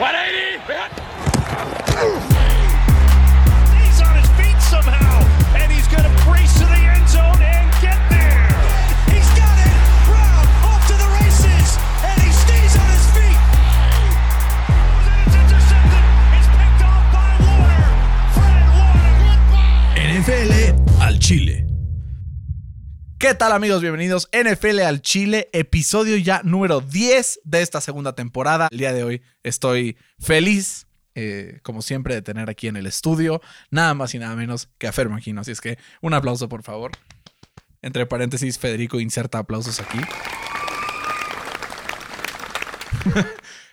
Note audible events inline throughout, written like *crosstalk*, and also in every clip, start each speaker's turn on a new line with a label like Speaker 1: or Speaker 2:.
Speaker 1: 180.
Speaker 2: ¿Qué tal amigos? Bienvenidos NFL al Chile, episodio ya número 10 de esta segunda temporada. El día de hoy estoy feliz, eh, como siempre, de tener aquí en el estudio nada más y nada menos que a Fer Magino. Así es que un aplauso, por favor. Entre paréntesis, Federico inserta aplausos aquí. *laughs*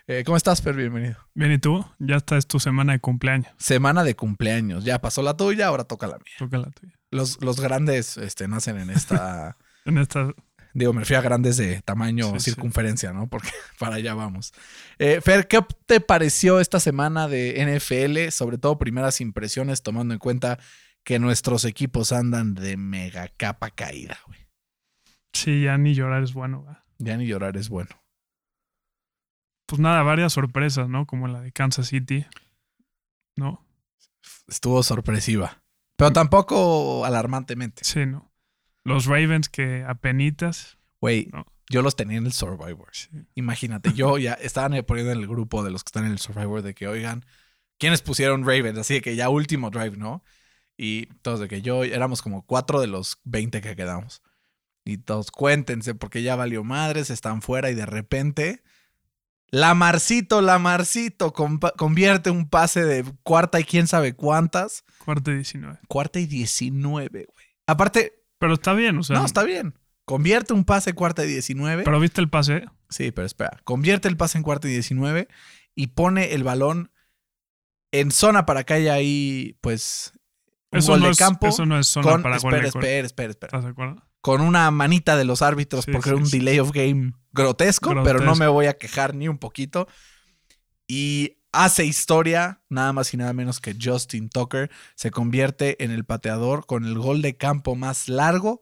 Speaker 2: Eh, ¿Cómo estás, Fer? Bienvenido.
Speaker 3: Bien, ¿y tú? Ya esta es tu semana de cumpleaños.
Speaker 2: Semana de cumpleaños. Ya pasó la tuya, ahora toca la mía.
Speaker 3: Toca la tuya.
Speaker 2: Los, los grandes este, nacen en esta... *laughs*
Speaker 3: En esta.
Speaker 2: Digo, me refiero a grandes de tamaño
Speaker 3: Sí, sí.
Speaker 2: circunferencia, ¿no? Porque *laughs* para allá vamos. Eh, Fer, ¿qué te pareció esta semana de NFL? Sobre todo primeras impresiones, tomando en cuenta que nuestros equipos andan de mega capa caída, güey.
Speaker 3: Sí, ya ni llorar es bueno. ¿va?
Speaker 2: Ya ni llorar es bueno.
Speaker 3: Pues nada, varias sorpresas, ¿no? Como la de Kansas City. ¿No?
Speaker 2: Estuvo sorpresiva. Pero tampoco alarmantemente.
Speaker 3: Sí, ¿no? Los Ravens que apenitas.
Speaker 2: Güey,
Speaker 3: No.
Speaker 2: yo los tenía en el Survivor.
Speaker 3: Sí.
Speaker 2: Imagínate, yo ya estaban poniendo en el grupo de los que están en el Survivor de que, oigan, ¿quiénes pusieron Ravens? Así de que ya último drive, ¿no? Y todos de que yo éramos como cuatro de los 20 que quedamos. Y todos cuéntense porque ya valió madres, están fuera y de repente... Lamarcito, Lamarcito convierte un pase de cuarta y quién sabe cuántas.
Speaker 3: Cuarto y 19.
Speaker 2: Cuarta y 19, güey. Aparte,
Speaker 3: Pero está bien, o sea.
Speaker 2: no, está bien. Convierte un pase cuarta y 19.
Speaker 3: Pero viste el pase.
Speaker 2: Sí, pero espera. Convierte el pase en cuarta y 19 y pone el balón en zona para que haya ahí, pues, un
Speaker 3: Eso
Speaker 2: gol
Speaker 3: no,
Speaker 2: de
Speaker 3: es,
Speaker 2: campo.
Speaker 3: eso no es zona
Speaker 2: con,
Speaker 3: para gol
Speaker 2: espera,
Speaker 3: gol.
Speaker 2: espera, espera, espera.
Speaker 3: ¿Estás de acuerdo?
Speaker 2: Con una manita de los árbitros
Speaker 3: Sí,
Speaker 2: porque
Speaker 3: sí,
Speaker 2: era un
Speaker 3: sí.
Speaker 2: delay of game grotesco, pero no me voy a quejar ni un poquito. Y hace historia, nada más y nada menos que Justin Tucker se convierte en el pateador con el gol de campo más largo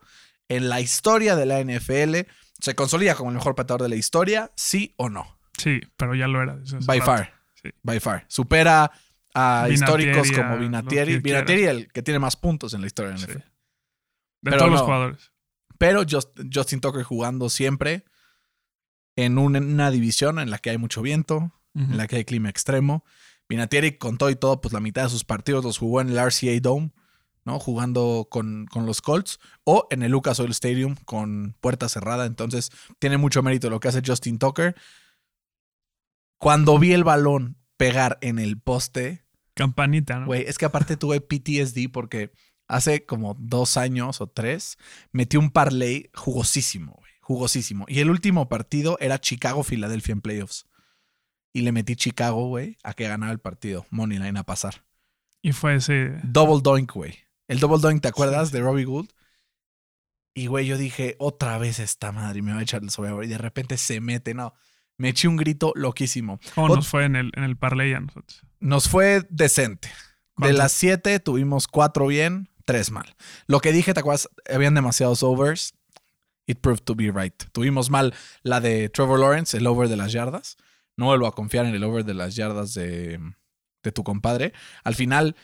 Speaker 2: en la historia de la NFL. Se consolida como el mejor pateador de la historia, sí o no.
Speaker 3: Sí, pero ya lo era.
Speaker 2: By
Speaker 3: rato.
Speaker 2: far.
Speaker 3: Sí.
Speaker 2: By far. Supera a
Speaker 3: Vinatieri,
Speaker 2: históricos como Vinatieri. Vinatieri, el que tiene más puntos en la historia de la
Speaker 3: Sí.
Speaker 2: NFL.
Speaker 3: De
Speaker 2: Pero
Speaker 3: todos los jugadores.
Speaker 2: Pero Just- Justin Tucker jugando siempre en un- en una división en la que hay mucho viento, en la que hay clima extremo. Vinatieri con todo y todo, pues la mitad de sus partidos los jugó en el RCA Dome, ¿no? Jugando con, con los Colts o en el Lucas Oil Stadium con puerta cerrada. Entonces tiene mucho mérito lo que hace Justin Tucker. Cuando vi el balón pegar en el poste,
Speaker 3: Campanita, ¿no?
Speaker 2: Güey, es que aparte tuve PTSD porque hace como dos años o tres metí un parlay jugosísimo, güey. Jugosísimo. Y el último partido era Chicago-Filadelfia en playoffs. Y le metí Chicago, güey, a que ganara el partido. Money line a pasar.
Speaker 3: Y fue ese.
Speaker 2: Double doink, güey. El double doink, ¿te acuerdas de Robbie Gould? Y, güey, yo dije, otra vez esta madre me va a echar el sobre. Y de repente se mete, no. Me eché un grito loquísimo.
Speaker 3: ¿Cómo
Speaker 2: Ot-
Speaker 3: nos fue en el, en el parlay a nosotros?
Speaker 2: Nos fue decente. De las siete tuvimos cuatro bien, tres mal. Lo que dije, ¿te acuerdas? Habían demasiados overs. It proved to be right. Tuvimos mal la de Trevor Lawrence, el over de las yardas. No vuelvo a confiar en el over de las yardas de, de tu compadre. Al final,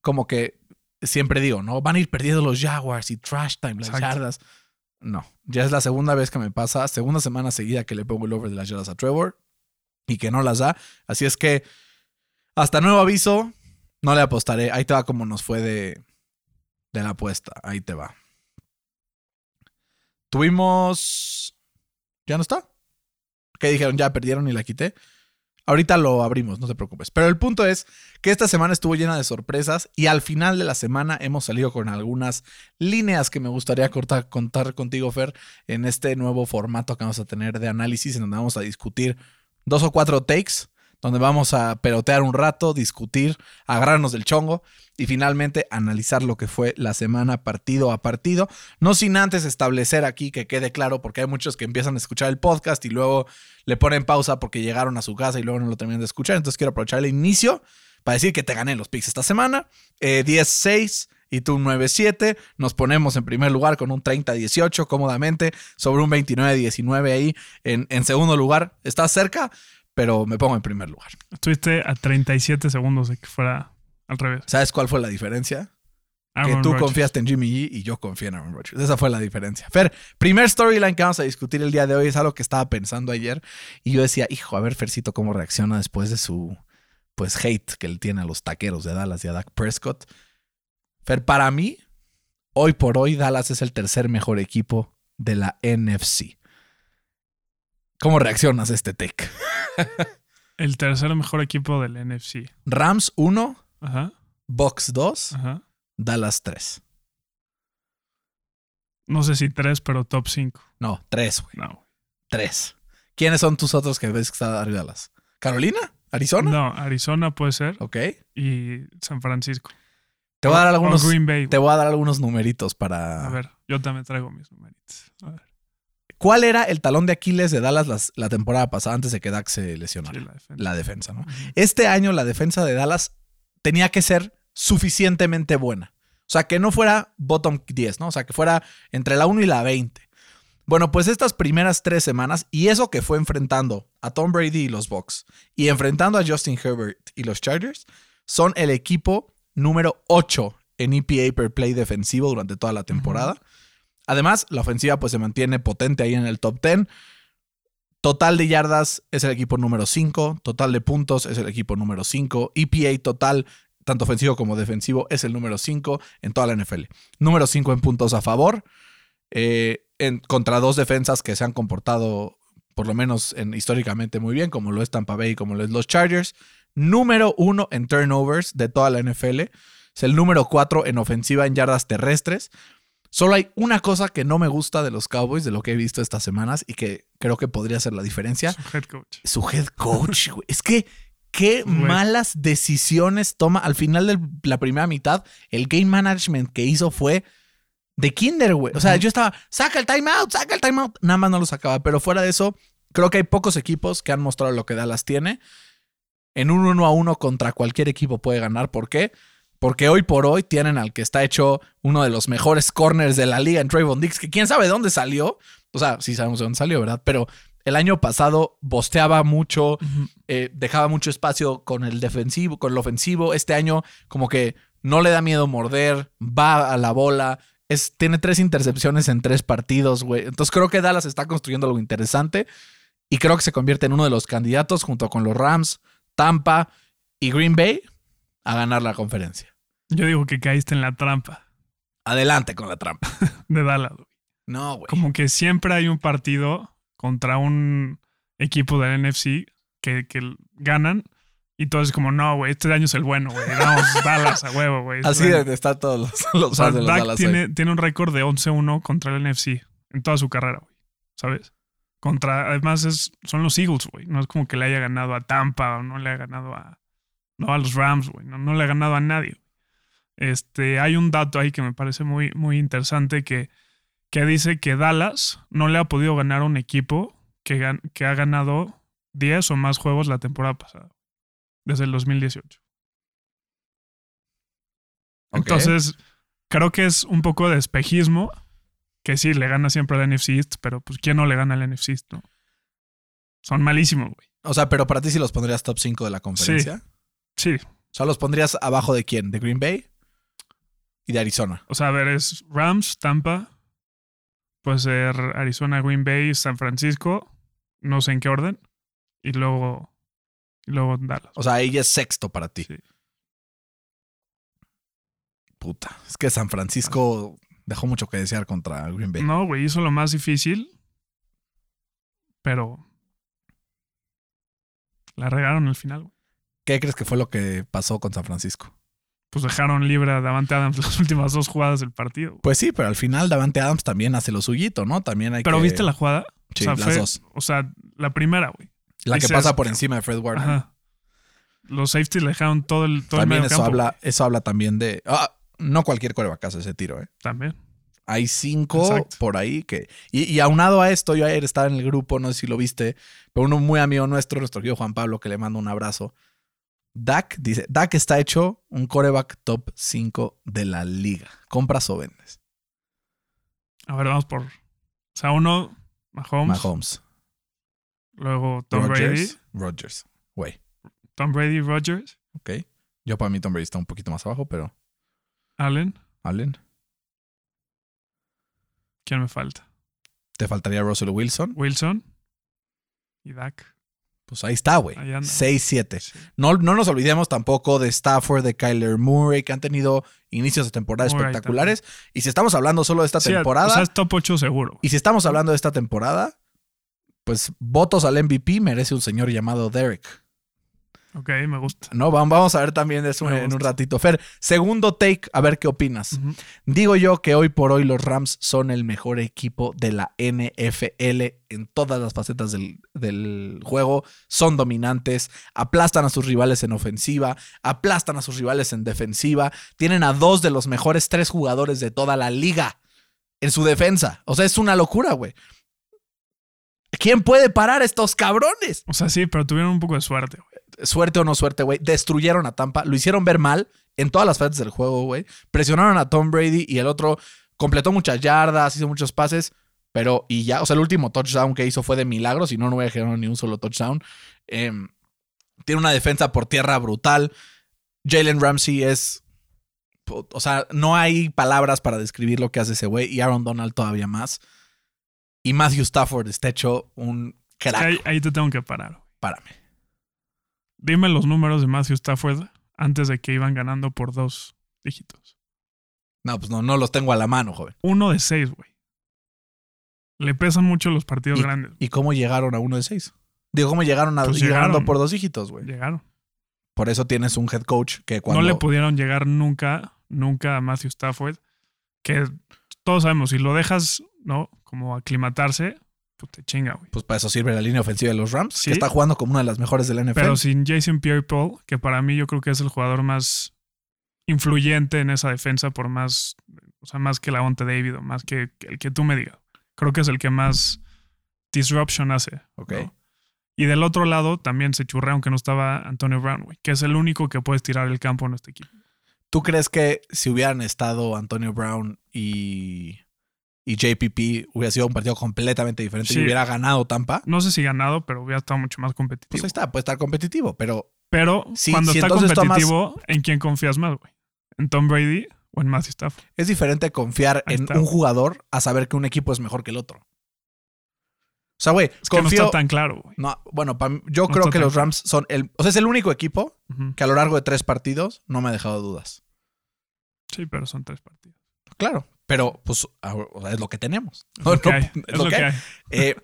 Speaker 2: como que siempre digo, ¿no? Van a ir perdiendo los Jaguars y trash time, las
Speaker 3: Exacto.
Speaker 2: yardas. No, ya es la segunda vez que me pasa, segunda semana seguida que le pongo el over de las yardas a Trevor y que no las da. Así es que hasta nuevo aviso, no le apostaré. Ahí te va como nos fue de, de la apuesta. Ahí te va. Tuvimos... ¿Ya no está? ¿Qué dijeron? Ya perdieron y la quité. Ahorita lo abrimos, no te preocupes. Pero el punto es que esta semana estuvo llena de sorpresas y al final de la semana hemos salido con algunas líneas que me gustaría cortar- contar contigo, Fer, en este nuevo formato que vamos a tener de análisis, en donde vamos a discutir dos o cuatro takes, donde vamos a pelotear un rato, discutir, agarrarnos del chongo y finalmente analizar lo que fue la semana partido a partido. No sin antes establecer aquí que quede claro, porque hay muchos que empiezan a escuchar el podcast y luego le ponen pausa porque llegaron a su casa y luego no lo terminan de escuchar. Entonces quiero aprovechar el inicio para decir que te gané los picks esta semana. Eh, 10-6 y tú 9-7. Nos ponemos en primer lugar con un 30-18 cómodamente, sobre un 29-19 ahí en, en segundo lugar. Estás cerca, pero me pongo en primer lugar.
Speaker 3: Estuviste a 37 segundos de que fuera al revés.
Speaker 2: ¿Sabes cuál fue la diferencia? que tú
Speaker 3: Rodgers.
Speaker 2: confiaste en Jimmy G y yo confío en Aaron Rodgers. Esa fue la diferencia. Fer, primer storyline que vamos a discutir el día de hoy es algo que estaba pensando ayer y yo decía, hijo, a ver Fercito cómo reacciona después de su pues hate que él tiene a los taqueros de Dallas y a Dak Prescott. Fer, para mí, hoy por hoy Dallas es el tercer mejor equipo de la NFC. ¿Cómo reaccionas a este take? *laughs*
Speaker 3: El tercer mejor equipo del NFC.
Speaker 2: Rams 1,
Speaker 3: Ajá,
Speaker 2: Bucks 2,
Speaker 3: ajá.
Speaker 2: Dallas 3.
Speaker 3: No sé si tres, pero top 5.
Speaker 2: No, 3, güey.
Speaker 3: No.
Speaker 2: Tres. ¿Quiénes son tus otros que ves que están arriba de Dallas? ¿Carolina? ¿Arizona?
Speaker 3: No, Arizona puede ser.
Speaker 2: Ok.
Speaker 3: Y San Francisco.
Speaker 2: Te voy a dar algunos.
Speaker 3: Green Bay.
Speaker 2: Te voy a dar algunos numeritos para.
Speaker 3: A ver, yo también traigo mis numeritos. A ver,
Speaker 2: ¿Cuál era el talón de Aquiles de Dallas las- la temporada pasada antes de que Dak se lesionara?
Speaker 3: sí, la defensa.
Speaker 2: La defensa, ¿no? Este año la defensa de Dallas tenía que ser suficientemente buena. O sea, que no fuera bottom 10, ¿no? O sea, que fuera entre la 1 y la 20. Bueno, pues estas primeras tres semanas, y eso que fue enfrentando a Tom Brady y los Bucks, y enfrentando a Justin Herbert y los Chargers, son el equipo número 8 en EPA per play defensivo durante toda la temporada. Además, la ofensiva pues se mantiene potente ahí en el top 10. Total de yardas es el equipo número 5. Total de puntos es el equipo número 5. EPA total, tanto ofensivo como defensivo, es el número 5 en toda la NFL. Número 5 en puntos a favor. eh, en, contra dos defensas que se han comportado, por lo menos en- históricamente, muy bien, como lo es Tampa Bay y como lo es los Chargers. Número 1 en turnovers de toda la NFL. Es el número 4 en ofensiva en yardas terrestres. Solo hay una cosa que no me gusta de los Cowboys, de lo que he visto estas semanas y que creo que podría ser la diferencia
Speaker 3: Su head coach.
Speaker 2: su head coach, güey. Es que qué *laughs*
Speaker 3: Güey.
Speaker 2: malas decisiones toma. Al final de la primera mitad, el game management que hizo fue de kinder, güey. O sea, yo estaba, saca el timeout, saca el timeout. Nada más no lo sacaba. Pero fuera de eso, creo que hay pocos equipos que han mostrado lo que Dallas tiene. En un uno a uno contra cualquier equipo puede ganar. ¿Por qué? Porque hoy por hoy tienen al que está hecho uno de los mejores corners de la liga en Trayvon Dix, que quién sabe dónde salió. O sea, sí sabemos de dónde salió, ¿verdad? Pero el año pasado bosteaba mucho, eh, dejaba mucho espacio con el defensivo, con el ofensivo. Este año, como que no le da miedo morder, va a la bola. Es, tiene tres intercepciones en tres partidos, güey. Entonces creo que Dallas está construyendo algo interesante y creo que se convierte en uno de los candidatos junto con los Rams, Tampa y Green Bay a ganar la conferencia.
Speaker 3: Yo digo que caíste en la trampa
Speaker 2: Adelante con la trampa. *laughs*
Speaker 3: de Dallas. güey.
Speaker 2: No, güey.
Speaker 3: Como que siempre hay un partido contra un equipo del NFC que, que ganan y todo es como, no, güey, este año es el bueno, güey. Vamos, *laughs* Dallas a huevo, güey.
Speaker 2: Así
Speaker 3: Bueno.
Speaker 2: estar todos los, los
Speaker 3: O sea,
Speaker 2: fans de los
Speaker 3: Dak
Speaker 2: Dallas
Speaker 3: tiene,
Speaker 2: hoy.
Speaker 3: tiene un récord de 11-1 contra el NFC en toda su carrera, güey. ¿Sabes? Contra, además, es, son los Eagles, güey. No es como que le haya ganado a Tampa o no le haya ganado a, no a los Rams, güey. No, no le ha ganado a nadie. Este, hay un dato ahí que me parece muy, muy interesante que, que dice que Dallas no le ha podido ganar a un equipo que, que ha ganado 10 o más juegos la temporada pasada, desde el 2018.
Speaker 2: Ok.
Speaker 3: Entonces, creo que es un poco de espejismo. Que sí, le gana siempre al NFC East, pero pues ¿quién no le gana al NFC East? No? Son malísimos, güey.
Speaker 2: O sea, pero para ti sí los pondrías top 5 de la conferencia.
Speaker 3: Sí,
Speaker 2: O sea, los pondrías abajo de quién? ¿De Green Bay? Y de Arizona.
Speaker 3: o sea, a ver, es Rams, Tampa, puede ser Arizona, Green Bay, San Francisco, no sé en qué orden, y luego, y luego Dallas.
Speaker 2: O sea, ya es sexto para ti.
Speaker 3: Sí.
Speaker 2: Puta. Es que San Francisco dejó mucho que desear contra Green Bay.
Speaker 3: No, güey, hizo lo más difícil, pero la regaron al final, güey.
Speaker 2: ¿Qué crees que fue lo que pasó con San Francisco?
Speaker 3: Pues dejaron libre a Davante Adams las *laughs* últimas dos jugadas del partido.
Speaker 2: Pues sí, pero al final Davante Adams también hace lo suyito, ¿no? También hay
Speaker 3: Pero
Speaker 2: que...
Speaker 3: ¿viste la jugada?
Speaker 2: Sí,
Speaker 3: o sea,
Speaker 2: las
Speaker 3: fue-
Speaker 2: dos.
Speaker 3: O sea, la primera, güey.
Speaker 2: La que pasa por encima de Fred Warner.
Speaker 3: Ajá. Los safeties le dejaron todo el, todo
Speaker 2: También
Speaker 3: el medio
Speaker 2: eso
Speaker 3: campo,
Speaker 2: habla, eso habla también de... Ah, no cualquier coreback hace ese tiro, ¿eh?
Speaker 3: También.
Speaker 2: Hay cinco
Speaker 3: Exacto.
Speaker 2: por ahí que. Y, y aunado a esto, yo ayer estaba en el grupo, no sé si lo viste, pero uno muy amigo nuestro, nuestro querido Juan Pablo, que le mando un abrazo. Dak dice: Dak está hecho un coreback top 5 de la liga. ¿Compras o vendes?
Speaker 3: A ver, vamos por. O sea, uno, Mahomes.
Speaker 2: Mahomes.
Speaker 3: Luego Tom Brady.
Speaker 2: Rodgers. Rodgers. Güey.
Speaker 3: Tom Brady, Rodgers,
Speaker 2: Ok. Yo para mí Tom Brady está un poquito más abajo, pero
Speaker 3: Allen.
Speaker 2: Allen.
Speaker 3: ¿Quién me falta?
Speaker 2: Te faltaría Russell Wilson.
Speaker 3: Wilson y Dak.
Speaker 2: Pues ahí está, güey.
Speaker 3: Ahí anda.
Speaker 2: 6-7.
Speaker 3: Sí.
Speaker 2: No, no nos olvidemos tampoco de Stafford, de Kyler Murray, que han tenido inicios de temporada
Speaker 3: Murray
Speaker 2: espectaculares. Y si estamos hablando solo de esta
Speaker 3: Sí,
Speaker 2: temporada,
Speaker 3: O sea, es top 8 seguro.
Speaker 2: y si estamos hablando de esta temporada, pues votos al MVP merece un señor llamado Derek.
Speaker 3: Ok, me gusta.
Speaker 2: No, Vam- vamos a ver también de eso
Speaker 3: Me
Speaker 2: en un ratito. Fer, segundo take, a ver qué opinas. Digo yo que hoy por hoy los Rams son el mejor equipo de la NFL en todas las facetas del, del juego. Son dominantes, aplastan a sus rivales en ofensiva, aplastan a sus rivales en defensiva. Tienen a dos de los mejores tres jugadores de toda la liga en su defensa. O sea, es una locura, güey. ¿Quién puede parar a estos cabrones?
Speaker 3: O sea, sí, pero tuvieron un poco de suerte. güey.
Speaker 2: Suerte o no suerte, güey, destruyeron a Tampa, lo hicieron ver mal en todas las fases del juego, güey. Presionaron a Tom Brady y el otro completó muchas yardas, hizo muchos pases, pero y ya, o sea, el último touchdown que hizo fue de milagro, si no, no hubiera generado ni un solo touchdown. Em, tiene una defensa por tierra brutal. Jalen Ramsey es. O sea, no hay palabras para describir lo que hace ese güey. Y Aaron Donald todavía más. Y Matthew Stafford está hecho un crack.
Speaker 3: Ahí, ahí te tengo que parar. güey.
Speaker 2: Párame.
Speaker 3: Dime los números de Matthew Stafford antes de que iban ganando por dos dígitos.
Speaker 2: No, pues no, no los tengo a la mano, joven.
Speaker 3: Uno de seis, güey. Le pesan mucho los partidos
Speaker 2: Y-
Speaker 3: grandes.
Speaker 2: ¿Y cómo llegaron a uno de seis? Digo, ¿cómo llegaron a
Speaker 3: Pues llegaron.
Speaker 2: por dos dígitos, güey?
Speaker 3: Llegaron.
Speaker 2: Por eso tienes un head coach que cuando.
Speaker 3: No le pudieron llegar nunca, nunca a Matthew Stafford. Que todos sabemos, si lo dejas, ¿no? Como aclimatarse, pues te chinga, güey.
Speaker 2: Pues para eso sirve la línea ofensiva de los Rams,
Speaker 3: Sí.
Speaker 2: que está jugando como una de las mejores de la NFL.
Speaker 3: Pero sin Jason Pierre-Paul, que para mí yo creo que es el jugador más influyente en esa defensa, por más, o sea, más que la Onte David o más que el que tú me digas. Creo que es el que más disruption hace.
Speaker 2: Ok.
Speaker 3: ¿no? Y del otro lado también se churrea, aunque no estaba Antonio Brown, güey, que es el único que puede tirar el campo en este equipo.
Speaker 2: ¿Tú crees que si hubieran estado Antonio Brown y, y JPP hubiera sido un partido completamente diferente y hubiera ganado Tampa?
Speaker 3: No sé si ganado, pero hubiera estado mucho más
Speaker 2: Pues
Speaker 3: competitivo.
Speaker 2: ahí está, puede estar competitivo, pero
Speaker 3: pero
Speaker 2: Sí,
Speaker 3: cuando
Speaker 2: si
Speaker 3: está
Speaker 2: tomas-
Speaker 3: competitivo, ¿en quién confías más, güey? ¿En Tom Brady o en Matthew Stafford?
Speaker 2: es diferente confiar
Speaker 3: Ahí
Speaker 2: en
Speaker 3: está,
Speaker 2: un
Speaker 3: güey.
Speaker 2: jugador a saber que un equipo es mejor que el otro. O sea, güey,
Speaker 3: Es que no
Speaker 2: confío.
Speaker 3: está tan claro, güey.
Speaker 2: No, bueno, mí- yo
Speaker 3: No
Speaker 2: creo que los. Rams son el. O sea, es el único equipo que a lo largo de tres partidos no me ha dejado dudas.
Speaker 3: Sí, pero son tres partidos.
Speaker 2: Claro, pero pues es lo que tenemos.
Speaker 3: Es lo que
Speaker 2: No,
Speaker 3: hay. Es lo que hay.
Speaker 2: Eh,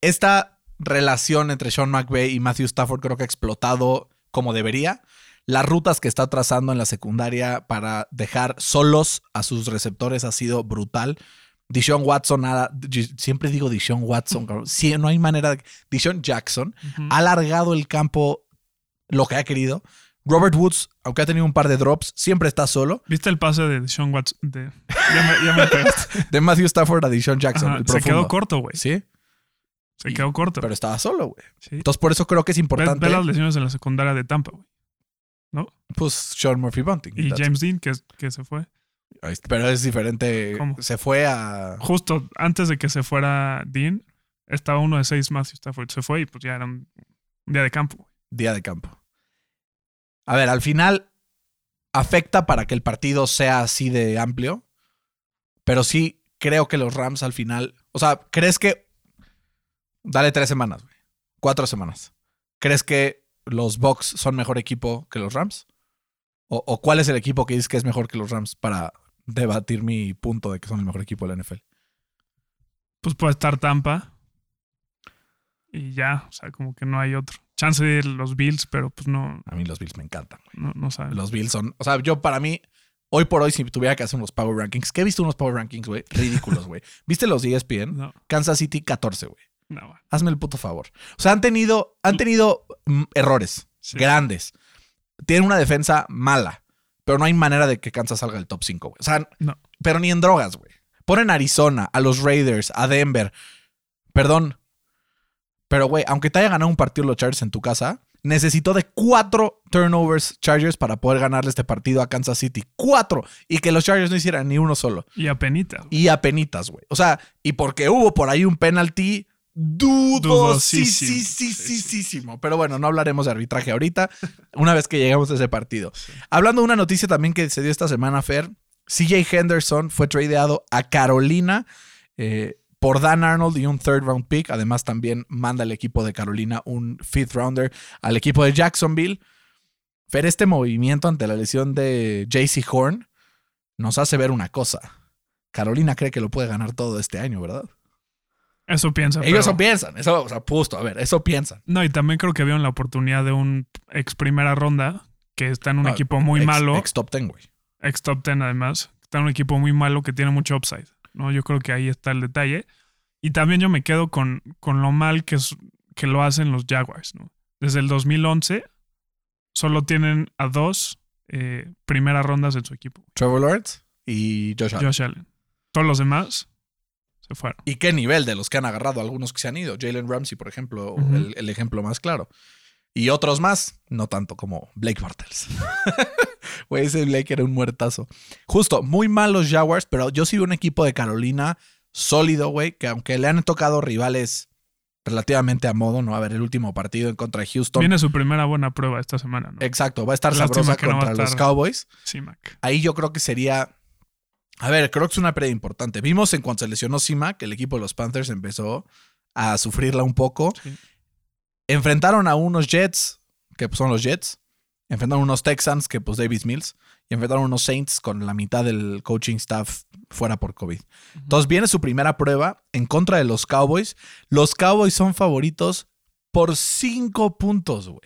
Speaker 2: esta relación entre Sean McVay y Matthew Stafford creo que ha explotado como debería. Las rutas que está trazando en la secundaria para dejar solos a sus receptores ha sido brutal. Dishon Watson, ha- siempre digo Dishon Watson. Sí, no hay manera de. Dishon Jackson ha alargado el campo lo que ha querido. Robert Woods, aunque ha tenido un par de drops, siempre está solo.
Speaker 3: ¿Viste el pase de Sean Watson? De... Ya me, ya me. *laughs*
Speaker 2: De Matthew Stafford a Dishon Jackson.
Speaker 3: Ajá,
Speaker 2: el
Speaker 3: se quedó corto, güey.
Speaker 2: Sí,
Speaker 3: Se
Speaker 2: Y-
Speaker 3: quedó corto.
Speaker 2: pero estaba solo, güey.
Speaker 3: Sí.
Speaker 2: Entonces, por eso creo que es
Speaker 3: Ve,
Speaker 2: importante.
Speaker 3: ve las lesiones en la secundaria de Tampa, güey.
Speaker 2: Pues Sean Murphy Bunting.
Speaker 3: Y James Dean, que, que se fue.
Speaker 2: Pero es diferente.
Speaker 3: ¿Cómo?
Speaker 2: Se fue a.
Speaker 3: Justo antes de que se fuera Dean, estaba uno de seis y Stafford se fue y pues ya era un, día de campo.
Speaker 2: Día de campo. A ver, al final afecta para que el partido sea así de amplio. Pero sí creo que los Rams al final. O sea, ¿crees que. Dale tres semanas, güey. Cuatro semanas. ¿Crees que los Bucks son mejor equipo que los Rams? ¿O, o cuál es el equipo que dices que es mejor que los Rams para debatir mi punto de que son el mejor equipo de la NFL?
Speaker 3: Pues puede estar Tampa. Y ya, o sea, como que no hay otro. Chance de los Bills, pero pues no,
Speaker 2: A mí los Bills me encantan.
Speaker 3: no, no saben.
Speaker 2: Los Bills son. O sea, yo para mí, hoy por hoy, si tuviera que hacer unos Power Rankings, que he visto unos Power Rankings, güey, ridículos, güey. *laughs* ¿Viste los de E ESPN?
Speaker 3: No,
Speaker 2: Kansas City 14, güey.
Speaker 3: no, güey.
Speaker 2: Hazme el puto favor. O sea, han tenido, han tenido mm, errores
Speaker 3: Sí.
Speaker 2: grandes. Tienen una defensa mala, pero no hay manera de que Kansas salga del top 5, güey. O sea,
Speaker 3: No.
Speaker 2: pero ni en drogas, güey. Ponen a Arizona, a los Raiders, a Denver. Perdón. Pero, güey, aunque te haya ganado un partido los Chargers en tu casa, necesitó de cuatro turnovers Chargers para poder ganarle este partido a Kansas City. Cuatro. Y que los Chargers no hicieran ni uno solo.
Speaker 3: Y a penita. güey.
Speaker 2: Y a penitas, güey. O sea, y porque hubo por ahí un penalty dudosísimo. Pero bueno, no hablaremos de arbitraje ahorita, una vez que llegamos a ese partido. Hablando de una noticia también que se dio esta semana, Fer, CJ Henderson fue tradeado a Carolina eh, por Dan Arnold y un third round pick. Además, también manda el equipo de Carolina un fifth rounder al equipo de Jacksonville. Fer, este movimiento ante la lesión de JC Horn nos hace ver una cosa. Carolina cree que lo puede ganar todo este año, ¿verdad?
Speaker 3: Eso piensan.
Speaker 2: Ellos
Speaker 3: pero-
Speaker 2: eso piensan, eso, o sea, justo, a ver, eso piensan.
Speaker 3: No, y también creo que vieron la oportunidad de un ex primera ronda que está en un
Speaker 2: No,
Speaker 3: equipo muy
Speaker 2: ex-
Speaker 3: malo,
Speaker 2: Ex top 10, güey.
Speaker 3: ex top 10 además, está en un equipo muy malo que tiene mucho upside. ¿No? Yo creo que ahí está el detalle. Y también yo me quedo con, con lo mal que, es- que lo hacen los Jaguars. ¿no? Desde el 2011 solo tienen a dos eh, primeras rondas en su equipo.
Speaker 2: Trevor Lawrence y Josh Allen.
Speaker 3: Josh Allen. Todos los demás se fueron.
Speaker 2: ¿Y qué nivel de los que han agarrado? Algunos que se han ido. Jalen Ramsey, por ejemplo, el ejemplo más claro. Y otros más, no tanto como Blake Bartels. *laughs* Güey, ese Blake era un muertazo. Justo, muy mal los Jaguars, pero yo sigo un equipo de Carolina sólido, güey, que aunque le han tocado rivales relativamente a modo, ¿no? A ver, el último partido en contra de Houston.
Speaker 3: Viene su primera buena prueba esta semana, ¿no?
Speaker 2: Exacto, va a estar
Speaker 3: Lástima
Speaker 2: sabrosa
Speaker 3: no
Speaker 2: contra los. Cowboys.
Speaker 3: Sí, Mac.
Speaker 2: Ahí yo creo que sería. A ver, creo que es una pérdida importante. Vimos en cuanto se lesionó Sima que el equipo de los Panthers empezó a sufrirla un poco.
Speaker 3: Sí.
Speaker 2: Enfrentaron a unos Jets, que pues, son los Jets. Enfrentaron a unos Texans, que pues Davis Mills. Y enfrentaron a unos Saints con la mitad del coaching staff fuera por COVID. Entonces viene su primera prueba en contra de los Cowboys. Los Cowboys son favoritos por cinco puntos, güey.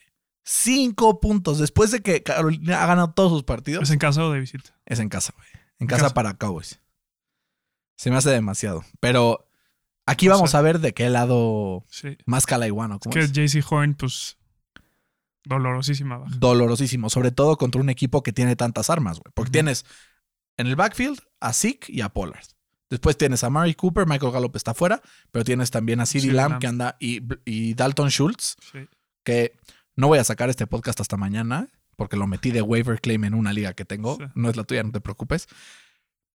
Speaker 2: Cinco puntos. Después de que Carolina ha ganado todos sus partidos.
Speaker 3: ¿Es en casa o de visita?
Speaker 2: Es en casa, güey. En
Speaker 3: En
Speaker 2: casa,
Speaker 3: casa.
Speaker 2: para Cowboys. Se me hace demasiado. Pero aquí
Speaker 3: O
Speaker 2: vamos
Speaker 3: sea-
Speaker 2: a ver de qué lado
Speaker 3: Sí.
Speaker 2: más calaiguano. ¿cómo
Speaker 3: que
Speaker 2: es?
Speaker 3: JC Horn, pues, dolorosísima baja.
Speaker 2: Dolorosísimo. Sobre todo contra un equipo que tiene tantas armas, güey. Porque tienes en el backfield a Zeke y a Pollard. Después tienes a Murray Cooper, Michael Gallup está fuera, pero tienes también a CeeDee Lamb
Speaker 3: Lamb.
Speaker 2: que anda y, y Dalton Schultz,
Speaker 3: Sí.
Speaker 2: que no voy a sacar este podcast hasta mañana porque lo metí de waiver claim en una liga que tengo.
Speaker 3: Sí.
Speaker 2: No es la tuya, no te preocupes.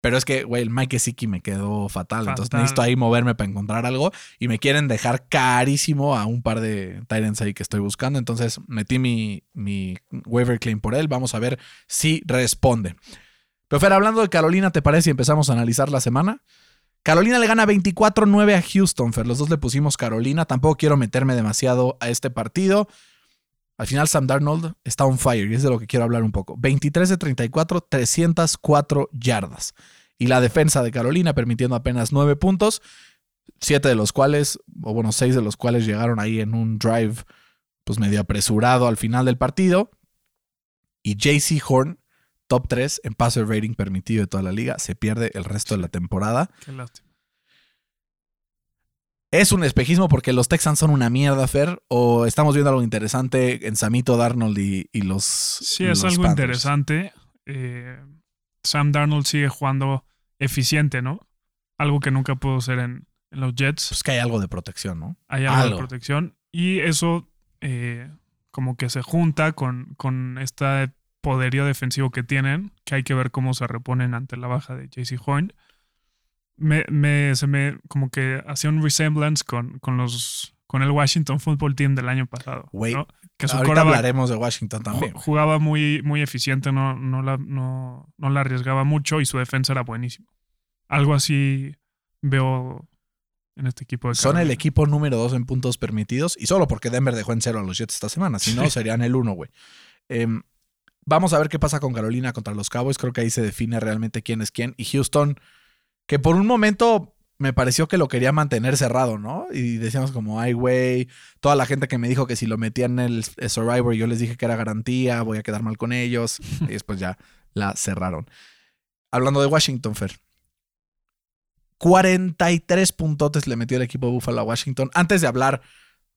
Speaker 2: Pero es que, güey, el Mike Siki me quedó fatal. Entonces
Speaker 3: Fatal.
Speaker 2: necesito ahí moverme para encontrar algo. Y me quieren dejar carísimo a un par de Tyrants ahí que estoy buscando. Entonces metí mi, mi waiver claim por él. Vamos a ver si responde. Pero Fer, hablando de Carolina, ¿te parece si empezamos a analizar la semana? Carolina le gana 24-9 a Houston, Fer. Los dos le pusimos Carolina. Tampoco quiero meterme demasiado a este partido. Al final, Sam Darnold está on fire y es de lo que quiero hablar un poco. 23 de 34, 304 yardas. Y la defensa de Carolina permitiendo apenas 9 puntos, 7 de los cuales, o bueno, 6 de los cuales llegaron ahí en un drive pues medio apresurado al final del partido. Y JC Horn, top 3 en passer rating permitido de toda la liga, se pierde el resto de la temporada.
Speaker 3: Qué lástima.
Speaker 2: ¿Es un espejismo porque los Texans son una mierda, Fer? ¿O estamos viendo algo interesante en Samito Darnold y, y los.
Speaker 3: Sí, es algo
Speaker 2: Panthers?
Speaker 3: interesante. Eh, Sam Darnold sigue jugando eficiente, ¿no? Algo que nunca pudo ser en, en los Jets.
Speaker 2: Pues que hay algo de protección, ¿no?
Speaker 3: Hay algo,
Speaker 2: algo.
Speaker 3: de protección. Y eso eh, como que se junta con, con este poderío defensivo que tienen, que hay que ver cómo se reponen ante la baja de JC Horn. Me, me- se me como que hacía un resemblance con, con los con el Washington Football Team del año pasado.
Speaker 2: Güey,
Speaker 3: ¿no? Que su
Speaker 2: Ahorita hablaremos de Washington también.
Speaker 3: jugaba muy, muy eficiente, no, no, la, no, no la arriesgaba mucho y su defensa era buenísima. Algo así veo en este equipo de
Speaker 2: Son el equipo número 2 en puntos permitidos y solo porque Denver dejó en cero a los Jets esta semana. Si no,
Speaker 3: Sí.
Speaker 2: serían el 1, güey. Em, vamos a ver qué pasa con Carolina contra los Cowboys. Creo que ahí se define realmente quién es quién. Y Houston, que por un momento me pareció que lo quería mantener cerrado, ¿no? Y decíamos como, ay, güey, toda la gente que me dijo que si lo metía en el, el Survivor, yo les dije que era garantía, voy a quedar mal con ellos. *laughs* y después ya la cerraron. Hablando de Washington, Fer. 43 puntotes le metió el equipo de Buffalo a Washington. Antes de hablar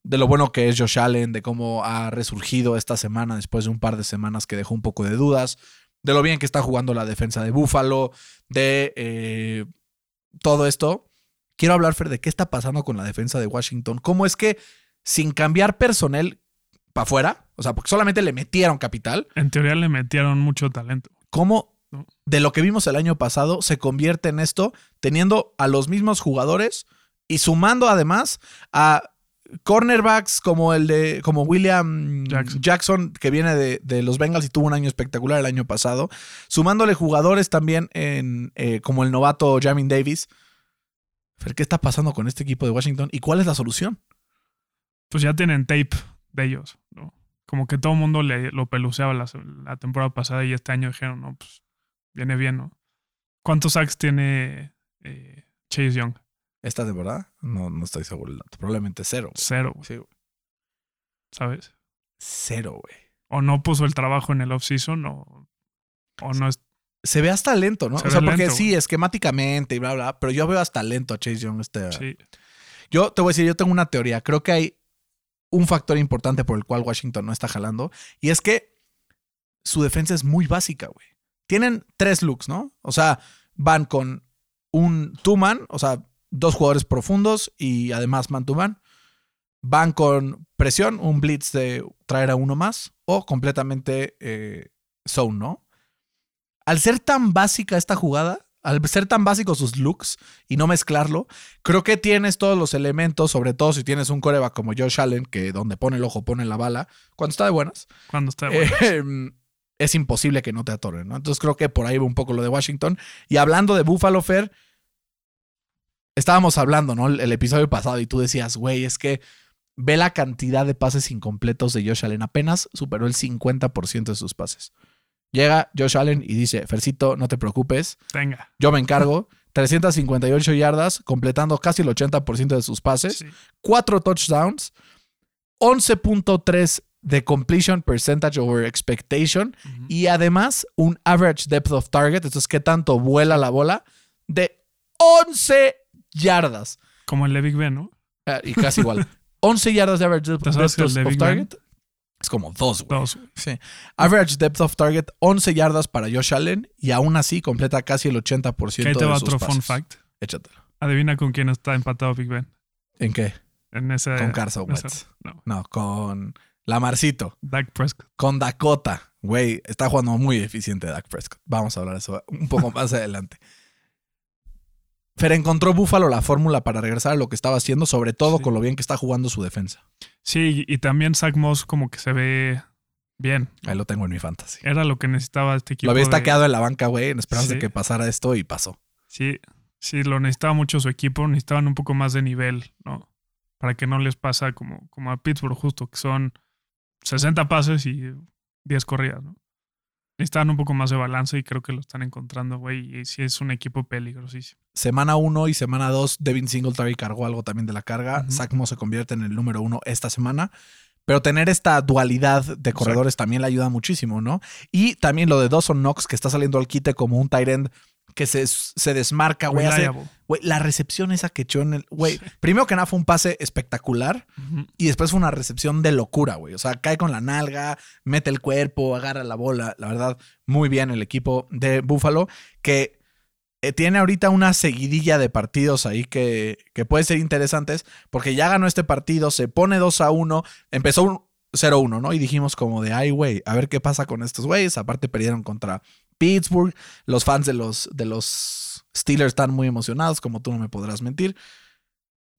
Speaker 2: de lo bueno que es Josh Allen, de cómo ha resurgido esta semana después de un par de semanas que dejó un poco de dudas, de lo bien que está jugando la defensa de Buffalo, de eh, todo esto. Quiero hablar, Fer, de qué está pasando con la defensa de Washington. ¿Cómo es que sin cambiar personal para afuera, o sea, porque solamente le metieron capital,
Speaker 3: En teoría le metieron mucho talento.
Speaker 2: cómo
Speaker 3: No.
Speaker 2: de lo que vimos el año pasado se convierte en esto teniendo a los mismos jugadores Y sumando además a cornerbacks como el de como William
Speaker 3: Jackson.
Speaker 2: Jackson, que viene de, de los Bengals y tuvo un año espectacular el año pasado, sumándole jugadores también en, eh, como el novato Jamin Davis. Fer, ¿qué está pasando con este equipo de Washington y cuál es la solución?
Speaker 3: Pues ya tienen tape de ellos, ¿no? Como que todo el mundo le, lo peluceaba la, la temporada pasada y este año dijeron, no, pues viene bien, ¿no? ¿Cuántos sacks tiene eh, Chase Young?
Speaker 2: ¿Esta de verdad? No, no estoy seguro del dato. Probablemente cero.
Speaker 3: Cero, güey,
Speaker 2: Sí, güey.
Speaker 3: ¿sabes?
Speaker 2: Cero, güey.
Speaker 3: O no puso el trabajo en el off-season o, o no es...
Speaker 2: Se ve hasta lento, ¿no?
Speaker 3: Se
Speaker 2: o sea, porque
Speaker 3: lento,
Speaker 2: sí,
Speaker 3: güey.
Speaker 2: esquemáticamente y bla, bla, pero yo veo hasta lento a Chase Young. Este,
Speaker 3: Sí,
Speaker 2: Yo te voy a decir, yo tengo una teoría. Creo que hay un factor importante por el cual Washington no está jalando. Y es que su defensa es muy básica, güey. Tienen tres looks, ¿no? O sea, van con un two-man, o sea, dos jugadores profundos y además man-to-man. Van con presión, un blitz de traer a uno más o completamente eh, zone, ¿no? Al ser tan básica esta jugada, al ser tan básicos sus looks y no mezclarlo, creo que tienes todos los elementos, sobre todo si tienes un coreback como Josh Allen, que donde pone el ojo pone la bala, cuando está de buenas,
Speaker 3: cuando está bueno.
Speaker 2: eh, es imposible que no te atoren, ¿no? Entonces creo que por ahí va un poco lo de Washington. Y hablando de Buffalo Fair, estábamos hablando, ¿no? El, el episodio pasado y tú decías, güey, es que ve la cantidad de pases incompletos de Josh Allen. Apenas superó el 50% de sus pases. Llega Josh Allen y dice, Fercito, no te preocupes,
Speaker 3: Venga.
Speaker 2: yo me encargo. *laughs* 358 yardas, completando casi el 80% de sus pases.
Speaker 3: Sí.
Speaker 2: 4 touchdowns, 11.3 de completion percentage over expectation y además un average depth of target, esto es qué tanto vuela la bola, de 11 yardas.
Speaker 3: Como el de Big Ben, ¿no?
Speaker 2: Eh, y casi igual. *laughs* 11 yardas de average depth,
Speaker 3: ¿Te sabes
Speaker 2: depth of target. Es como dos, güey.
Speaker 3: Dos.
Speaker 2: Sí. Average depth of target, 11 yardas para Josh Allen y aún así completa casi el 80%
Speaker 3: Que ahí te
Speaker 2: de
Speaker 3: va
Speaker 2: sus
Speaker 3: otro fun
Speaker 2: pases.
Speaker 3: fact.
Speaker 2: Échatelo.
Speaker 3: Adivina con quién está empatado Big Ben.
Speaker 2: ¿En qué?
Speaker 3: En ese.
Speaker 2: Con Carson
Speaker 3: ese-
Speaker 2: Wentz.
Speaker 3: No.
Speaker 2: No, con Lamarcito.
Speaker 3: Dak Prescott.
Speaker 2: Con Dakota. Güey, está jugando muy eficiente Dak Prescott. Vamos a hablar de eso un poco *laughs* más adelante. Fer encontró Buffalo la fórmula para regresar a lo que estaba haciendo, sobre todo
Speaker 3: Sí.
Speaker 2: con lo bien que está jugando su defensa.
Speaker 3: Sí, y también Zach Moss como que se ve bien.
Speaker 2: Ahí lo tengo en mi fantasy.
Speaker 3: Era lo que necesitaba este equipo.
Speaker 2: Lo había
Speaker 3: de-
Speaker 2: estaqueado en la banca, güey, en esperanza de que pasara esto y pasó.
Speaker 3: Sí, sí, lo necesitaba mucho su equipo. Necesitaban un poco más de nivel, ¿no? Para que no les pasa como, como a Pittsburgh, justo, que son 60 pases y 10 corridas, ¿no? Necesitaban un poco más de balance y creo que lo están encontrando, güey. Y sí es un equipo peligrosísimo.
Speaker 2: Semana 1 y semana 2, Devin Singletary cargó algo también de la carga. Moss se convierte en el número uno esta semana. Pero tener esta dualidad de corredores también le ayuda muchísimo, ¿no? Y también lo de Dawson Knox, que está saliendo al quite como un tight end que se, se desmarca, güey. la recepción esa que echó en el. Güey, primero que nada fue un pase espectacular y después fue una recepción de locura, güey. O sea, cae con la nalga, mete el cuerpo, agarra la bola. La verdad, muy bien el equipo de Buffalo, que eh, tiene ahorita una seguidilla de partidos ahí que, que puede ser interesantes, porque ya ganó este partido, se pone 2 a 1, empezó un 0-1, ¿no? Y dijimos como de, ay, güey, a ver qué pasa con estos güeyes. Aparte perdieron contra Pittsburgh. Los fans de los, de los Steelers están muy emocionados, como tú no me podrás mentir.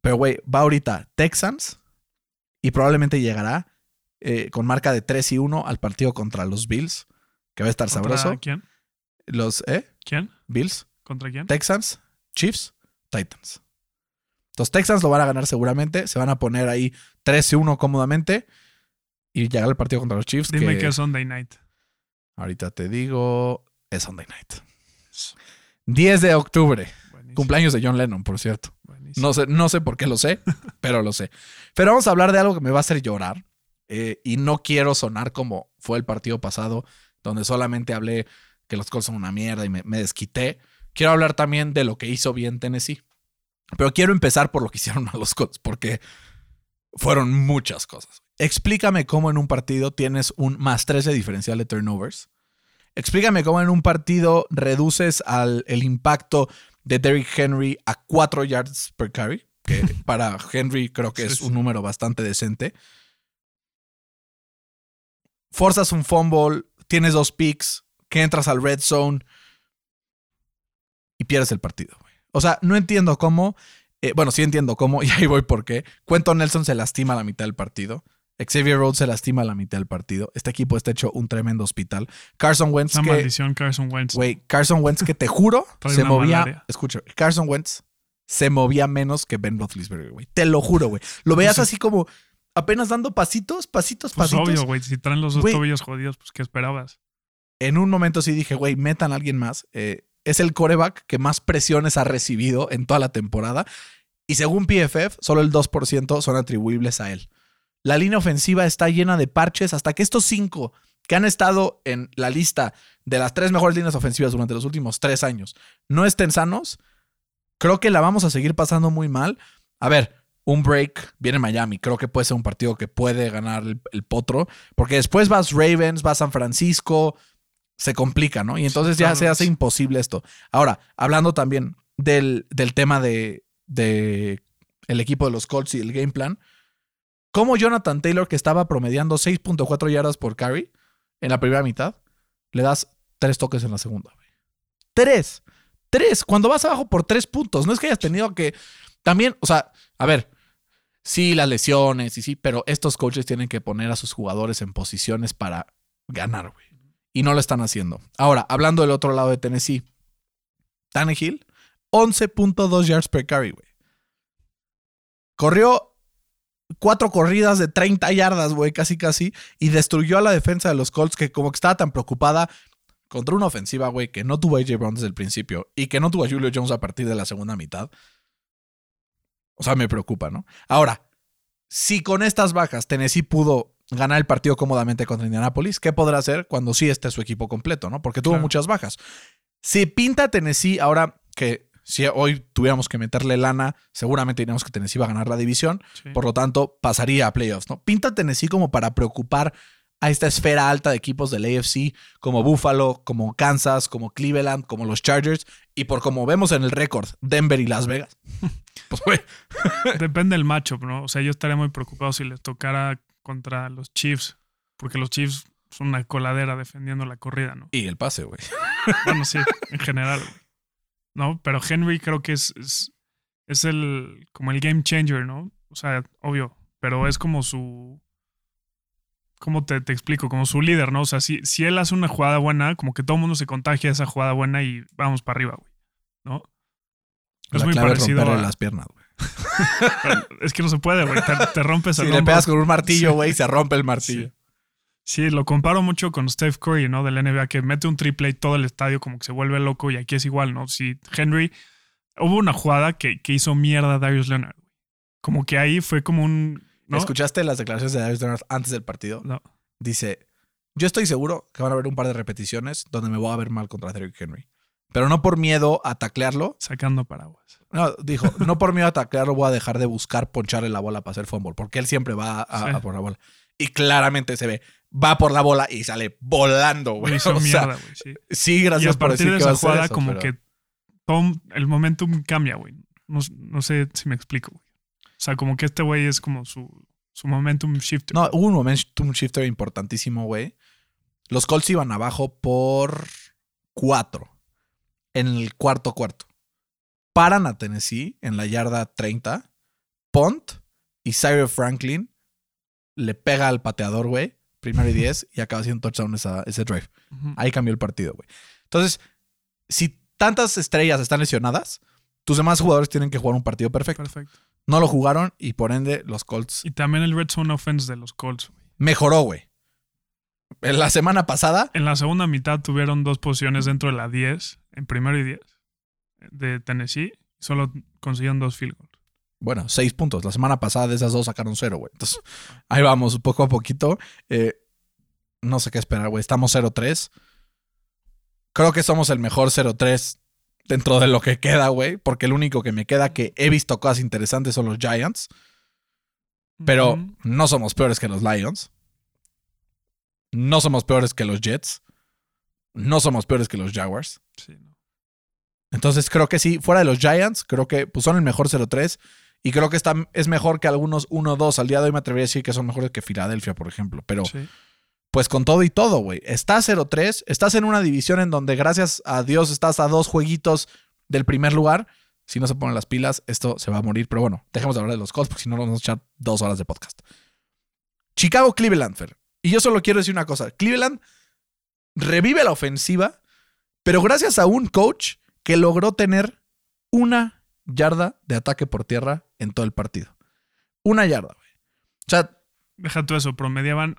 Speaker 2: Pero, güey, va ahorita Texans y probablemente llegará eh, con marca de 3 y 1 al partido contra los Bills, que va a estar
Speaker 3: ¿Contra
Speaker 2: sabroso.
Speaker 3: quién?
Speaker 2: Los, ¿eh?
Speaker 3: ¿Quién?
Speaker 2: Bills,
Speaker 3: ¿Contra quién?
Speaker 2: Texans, Chiefs, Titans. Los Texans lo van a ganar seguramente. Se van a poner ahí 3 y 1 cómodamente. Y llegar al partido contra los Chiefs.
Speaker 3: Dime
Speaker 2: que
Speaker 3: que es Sunday night.
Speaker 2: ahorita te digo. Es Sunday night. 10 de octubre.
Speaker 3: Buenísimo,
Speaker 2: Cumpleaños de John Lennon, por cierto.
Speaker 3: buenísimo.
Speaker 2: No sé, no sé por qué lo sé, *laughs* pero lo sé. Pero vamos a hablar de algo que me va a hacer llorar. eh, y no quiero sonar como fue el partido pasado, donde solamente hablé que los Colts son una mierda y me, me desquité. Quiero hablar también de lo que hizo bien Tennessee. Pero quiero empezar por lo que *laughs* hicieron a los Colts, porque fueron muchas cosas. Explícame cómo en un partido tienes un más 3 de diferencial de turnovers. Explícame cómo en un partido reduces al, el impacto de Derrick Henry a 4 yards per carry, que *laughs* para Henry creo que es un número bastante decente. Forzas un fumble, tienes dos picks, que entras al red zone y pierdes el partido. O sea, no entiendo cómo Eh, bueno, sí entiendo cómo, *laughs* y ahí voy por qué. Cuento Nelson se lastima a la mitad del partido. Xavier Rhodes se lastima a la mitad del partido. Este equipo está hecho un tremendo hospital. Carson Wentz,
Speaker 3: Una
Speaker 2: que,
Speaker 3: maldición Carson Wentz.
Speaker 2: güey, Carson Wentz que te juro *laughs* se movía.
Speaker 3: malaria.
Speaker 2: Escucha, Carson Wentz se movía menos que Ben Roethlisberger, güey. Te lo juro, güey. Lo veías
Speaker 3: Pues,
Speaker 2: así como apenas dando pasitos, pasitos,
Speaker 3: Pues
Speaker 2: pasitos.
Speaker 3: obvio, güey. Si traen los dos tobillos jodidos, pues ¿qué esperabas?
Speaker 2: en un momento sí dije, güey, metan a alguien más. Eh, es el coreback que más presiones ha recibido en toda la temporada. Y según PFF, solo el 2% son atribuibles a él. La línea ofensiva está llena de parches hasta que estos cinco que han estado en la lista de las tres mejores líneas ofensivas durante los últimos tres años no estén sanos, creo que la vamos a seguir pasando muy mal. A ver, un break viene Miami. Creo que puede ser un partido que puede ganar el, el potro. Porque después vas Ravens, vas San Francisco. Se complica, ¿no? Y entonces ya se hace imposible esto. Ahora, hablando también del, del tema de, de el equipo de los Colts y el game plan. Como Jonathan Taylor, que estaba promediando 6.4 yardas por carry en la primera mitad, le das tres toques en la segunda. Tres. Tres. Cuando vas abajo por tres puntos. No es que hayas tenido que. También, o sea, a ver. Sí, las lesiones y sí, pero estos coaches tienen que poner a sus jugadores en posiciones para ganar, güey. Y no lo están haciendo. Ahora, hablando del otro lado de Tennessee, Tannehill, 11.2 yards per carry, güey. Corrió cuatro corridas de 30 yardas, güey, casi casi, y destruyó a la defensa de los Colts que como que estaba tan preocupada contra una ofensiva, güey, que no tuvo a AJ Brown desde el principio y que no tuvo a Julio Jones a partir de la segunda mitad. O sea, me preocupa, ¿no? Ahora, si con estas bajas Tennessee pudo ganar el partido cómodamente contra Indianapolis, ¿qué podrá hacer cuando sí esté su equipo completo, ¿no? Porque tuvo
Speaker 3: Claro.
Speaker 2: muchas bajas. Si pinta Tennessee, ahora que si hoy tuviéramos que meterle lana, seguramente diríamos que Tennessee va a ganar la división,
Speaker 3: Sí.
Speaker 2: por lo tanto pasaría a playoffs, ¿no? Pinta Tennessee como para preocupar a esta esfera alta de equipos del AFC, como Buffalo, como Kansas, como Cleveland, como los Chargers, y por como vemos en el récord, Denver y Las Vegas. *laughs* Pues, güey, *laughs*
Speaker 3: Depende del matchup, ¿no? O sea, yo estaría muy preocupado si les tocara contra los Chiefs, porque los Chiefs son una coladera defendiendo la corrida, ¿no?
Speaker 2: y el pase, güey.
Speaker 3: Bueno, sí, en general. güey. ¿No? Pero Henry creo que es, es, es el como el game changer, ¿no? O sea, obvio, pero es como su. ¿Cómo te, te explico? Como su líder, ¿no? O sea, si, si él hace una jugada buena, como que todo el mundo se contagia de esa jugada buena y vamos para arriba, güey. ¿No? Es muy
Speaker 2: clave
Speaker 3: parecido a-
Speaker 2: las piernas, güey. *laughs*
Speaker 3: Es que no se puede, güey. Te, te rompes *laughs*
Speaker 2: Si
Speaker 3: el
Speaker 2: le
Speaker 3: hombro.
Speaker 2: pegas con un martillo, güey, se rompe el martillo.
Speaker 3: Sí. Sí, lo comparo mucho con Steph Curry, ¿no? Del NBA, que mete un triple y todo el estadio como que se vuelve loco y aquí es igual, ¿no? Si Henry, hubo una jugada que, que hizo mierda a Darius Leonard. Como que ahí fue como un... ¿no?
Speaker 2: ¿Escuchaste las declaraciones de Darius Leonard antes del partido?
Speaker 3: No.
Speaker 2: Dice, yo estoy seguro que van a haber un par de repeticiones donde me voy a ver mal contra Derrick Henry. Pero no por miedo a taclearlo.
Speaker 3: Sacando paraguas.
Speaker 2: No, dijo, no por miedo a taclearlo voy a dejar de buscar poncharle la bola para hacer fumble, porque él siempre va a,
Speaker 3: Sí.
Speaker 2: a por la bola. Y claramente se ve, va por la bola y sale volando, güey. *laughs* O sea,
Speaker 3: mierda, güey, sí. Y
Speaker 2: gracias
Speaker 3: a
Speaker 2: por decir
Speaker 3: de
Speaker 2: que va a
Speaker 3: esa
Speaker 2: hacer
Speaker 3: jugada
Speaker 2: eso,
Speaker 3: como
Speaker 2: pero-
Speaker 3: que todo el momentum cambia, güey. No, no sé si me explico, güey. O sea, como que este güey es como su, su momentum shifter.
Speaker 2: No, hubo un momentum shifter importantísimo, güey. Los Colts iban abajo por cuatro en el cuarto cuarto. Paran a Tennessee en la yarda 30. Pont y Cyrus Franklin le pega al pateador, güey. Primero y 10 y acaba siendo touchdown esa- ese drive. Ahí cambió el partido, güey. Entonces, si tantas estrellas están lesionadas, tus demás jugadores tienen que jugar un partido perfecto.
Speaker 3: Perfecto.
Speaker 2: No lo jugaron y por ende los Colts
Speaker 3: Y también el red zone offense de los Colts, güey.
Speaker 2: mejoró, güey. En la semana pasada,
Speaker 3: En la segunda mitad tuvieron dos posiciones dentro de la 10, en primero y 10, de Tennessee. Solo consiguieron dos field goals.
Speaker 2: Bueno, seis puntos. La semana pasada de esas dos sacaron cero, güey. Entonces, ahí vamos, poco a poquito. Eh, no sé qué esperar, güey. Estamos 0-3. Creo que somos el mejor 0-3 dentro de lo que queda, güey. Porque el único que me queda que he visto cosas interesantes son los Giants. Pero no somos peores que los Lions. No somos peores que los Jets. No somos peores que los Jaguars.
Speaker 3: Sí, no.
Speaker 2: Entonces creo que sí, fuera de los Giants, creo que pues, son el mejor 0-3 y creo que está, es mejor que algunos 1-2. Al día de hoy me atrevería a decir que son mejores que Filadelfia, por ejemplo. Pero
Speaker 3: Sí.
Speaker 2: pues con todo y todo, güey. Estás 0-3, estás en una división en donde gracias a Dios estás a dos jueguitos del primer lugar. Si no se ponen las pilas, esto se va a morir. Pero bueno, dejemos de hablar de los Colts porque si no nos vamos a echar dos horas de podcast. Chicago Cleveland, Fer. Y yo solo quiero decir una cosa. Cleveland revive la ofensiva, pero gracias a un coach que logró tener una yarda de ataque por tierra en todo el partido. Una yarda, güey. O sea,
Speaker 3: Deja tú eso, promediaban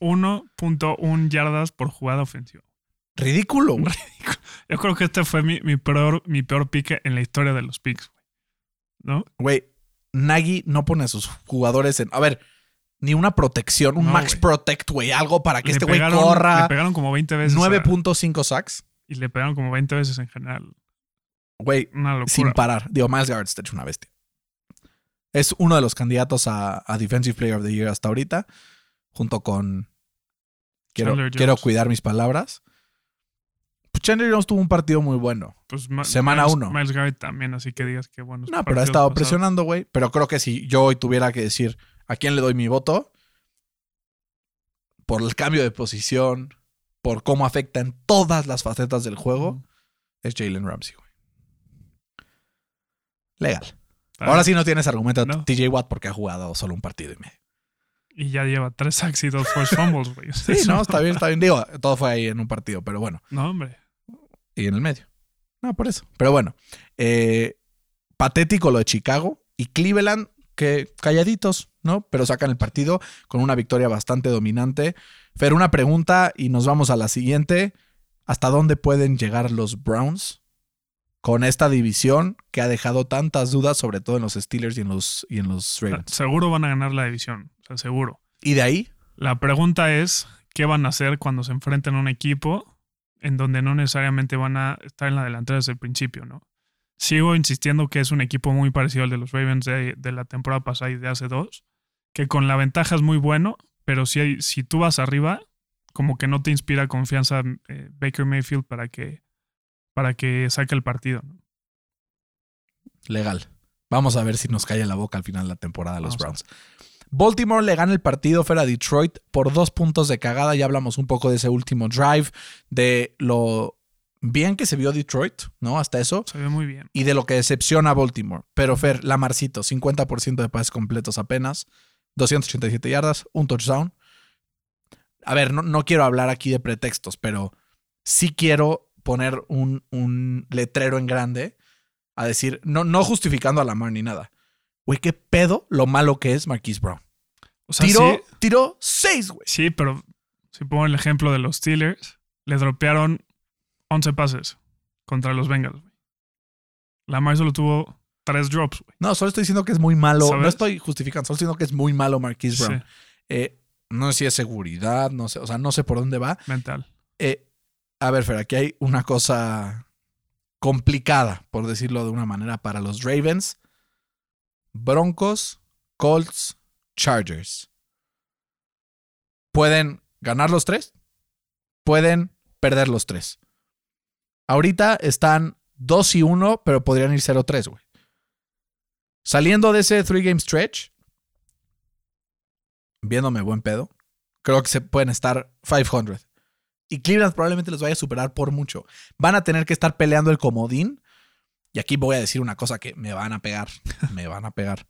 Speaker 3: 1.1 yardas por jugada ofensiva.
Speaker 2: ridículo, *laughs* güey.
Speaker 3: Yo creo que este fue mi, mi peor, mi peor pique en la historia de los picks, güey. ¿No?
Speaker 2: Güey, Nagy no pone a sus jugadores en. A ver, ni una protección, un
Speaker 3: No,
Speaker 2: max protect, güey. Algo para que
Speaker 3: Le
Speaker 2: este güey
Speaker 3: pegaron- Le
Speaker 2: corra.
Speaker 3: pegaron como 20 veces. a-
Speaker 2: 9.5 sacks.
Speaker 3: y le pegaron como 20 veces en general.
Speaker 2: Güey, sin parar. Digo, Miles Garrett está hecho una bestia. Es uno de los candidatos a, a Defensive Player of the Year hasta ahorita, junto con. Quiero, quiero cuidar mis palabras. Pues Chandler Jones tuvo un partido muy bueno.
Speaker 3: Pues, Ma-
Speaker 2: Semana
Speaker 3: Miles-
Speaker 2: uno.
Speaker 3: Miles Garrett también, así que digas que bueno.
Speaker 2: No, pero ha estado presionando, güey. Pero creo que si yo hoy tuviera que decir a quién le doy mi voto, por el cambio de posición, por cómo afecta en todas las facetas del juego, es Jalen Ramsey, güey. Legal. Ahora sí no tienes argumento
Speaker 3: No.
Speaker 2: TJ Watt porque ha jugado solo un partido y medio.
Speaker 3: Y ya lleva tres sacks y dos forced fumbles, güey.
Speaker 2: Sí, no, está bien, está bien. Digo, todo fue ahí en un partido, pero bueno.
Speaker 3: No, hombre.
Speaker 2: Y en el medio. No, por eso. Pero bueno. eh, patético lo de Chicago y Cleveland, que calladitos, ¿no? Pero sacan el partido con una victoria bastante dominante. Fer, una pregunta y nos vamos a la siguiente. ¿Hasta dónde pueden llegar los Browns con esta división que ha dejado tantas dudas, sobre todo en los Steelers y en los, y en los Ravens?
Speaker 3: Seguro van a ganar la división. O sea, seguro.
Speaker 2: Y de ahí,
Speaker 3: La pregunta es, ¿qué van a hacer cuando se enfrenten a un equipo en donde no necesariamente van a estar en la delantera desde el principio, ¿no? Sigo insistiendo que es un equipo muy parecido al de los Ravens de, de la temporada pasada y de hace dos, que con la ventaja es muy bueno, pero si, hay- si tú vas arriba, como que no te inspira confianza eh, Baker Mayfield para que, para que saque el partido. ¿no?
Speaker 2: legal. Vamos a ver si nos calla la boca al final de la temporada los
Speaker 3: Vamos
Speaker 2: Browns. Baltimore le gana el partido fuera a Detroit por dos puntos de cagada. Ya hablamos un poco de ese último drive, de lo bien que se vio Detroit, ¿no? Hasta eso.
Speaker 3: Se ve muy bien.
Speaker 2: Y de lo que decepciona a Baltimore. Pero Fer, Lamarcito, 50% de pases completos apenas, 287 yardas, un touchdown. A ver, no, no quiero hablar aquí de pretextos, pero sí quiero poner un, un letrero en grande a decir, no, no justificando a Lamar ni nada. Güey, qué pedo lo malo que es Marquise Brown.
Speaker 3: O sea,
Speaker 2: Tiró,
Speaker 3: sí,
Speaker 2: tiró seis, güey.
Speaker 3: Sí, pero si pongo el ejemplo de los Steelers, le dropearon 11 pases contra los Bengals. Lamar solo tuvo 3 drops, güey.
Speaker 2: No, solo estoy diciendo que es muy malo.
Speaker 3: ¿Sabes?
Speaker 2: No estoy justificando, solo estoy diciendo que es muy malo Marquise Brown.
Speaker 3: Sí,
Speaker 2: Eh, no sé si es seguridad, no sé, o sea, no sé por dónde va.
Speaker 3: mental.
Speaker 2: Eh, a ver, Fer, aquí hay una cosa complicada, por decirlo de una manera, para los Ravens. Broncos, Colts, Chargers. Pueden ganar los tres, pueden perder los tres. Ahorita están 2 y 1, pero podrían ir 0-3, güey. Saliendo de ese three game stretch, viéndome buen pedo, creo que se pueden estar 500. Y Cleveland probablemente los vaya a superar por mucho. Van a tener que estar peleando el comodín. Y aquí voy a decir una cosa que me van a pegar. *laughs* me van a pegar.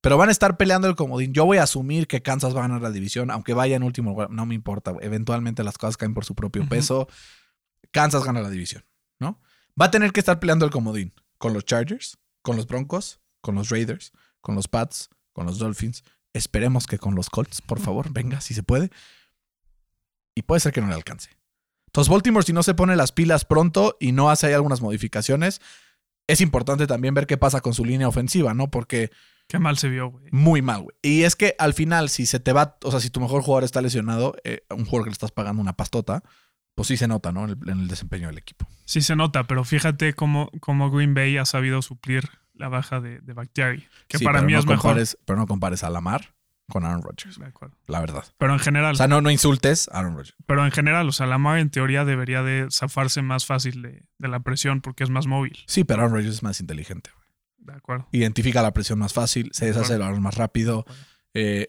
Speaker 2: Pero van a estar peleando el comodín. Yo voy a asumir que Kansas va a ganar la división, aunque vaya en último lugar. No me importa. Eventualmente las cosas caen por su propio peso. Kansas gana la división, ¿no? Va a tener que estar peleando el comodín con los Chargers, con los Broncos, con los Raiders, con los Pats, con los Dolphins. Esperemos que con los Colts, por favor, venga, si se puede. Y puede ser que no le alcance. Entonces, Baltimore, si no se pone las pilas pronto y no hace ahí algunas modificaciones, es importante también ver qué pasa con su línea ofensiva, ¿no? Porque
Speaker 3: Qué mal se vio, güey.
Speaker 2: muy mal, güey. Y es que al final, si se te va, o sea, si tu mejor jugador está lesionado, eh, un jugador que le estás pagando una pastota, pues sí se nota, ¿no? En el, en el desempeño del equipo.
Speaker 3: Sí se nota, pero fíjate cómo, cómo Green Bay ha sabido suplir la baja de, de Bakhtiari, que
Speaker 2: Sí,
Speaker 3: para mí
Speaker 2: no
Speaker 3: es mejor.
Speaker 2: compares- Pero no compares a Lamar con Aaron Rodgers,
Speaker 3: De acuerdo.
Speaker 2: la verdad.
Speaker 3: Pero en general,
Speaker 2: O sea, no, no insultes a Aaron Rodgers.
Speaker 3: pero en general, o sea, Lamar en teoría debería de zafarse más fácil de, de la presión porque es más móvil.
Speaker 2: Sí, pero Aaron Rodgers es más inteligente. güey.
Speaker 3: De acuerdo.
Speaker 2: Identifica la presión más fácil, se
Speaker 3: De
Speaker 2: deshace el balón más rápido. Eh,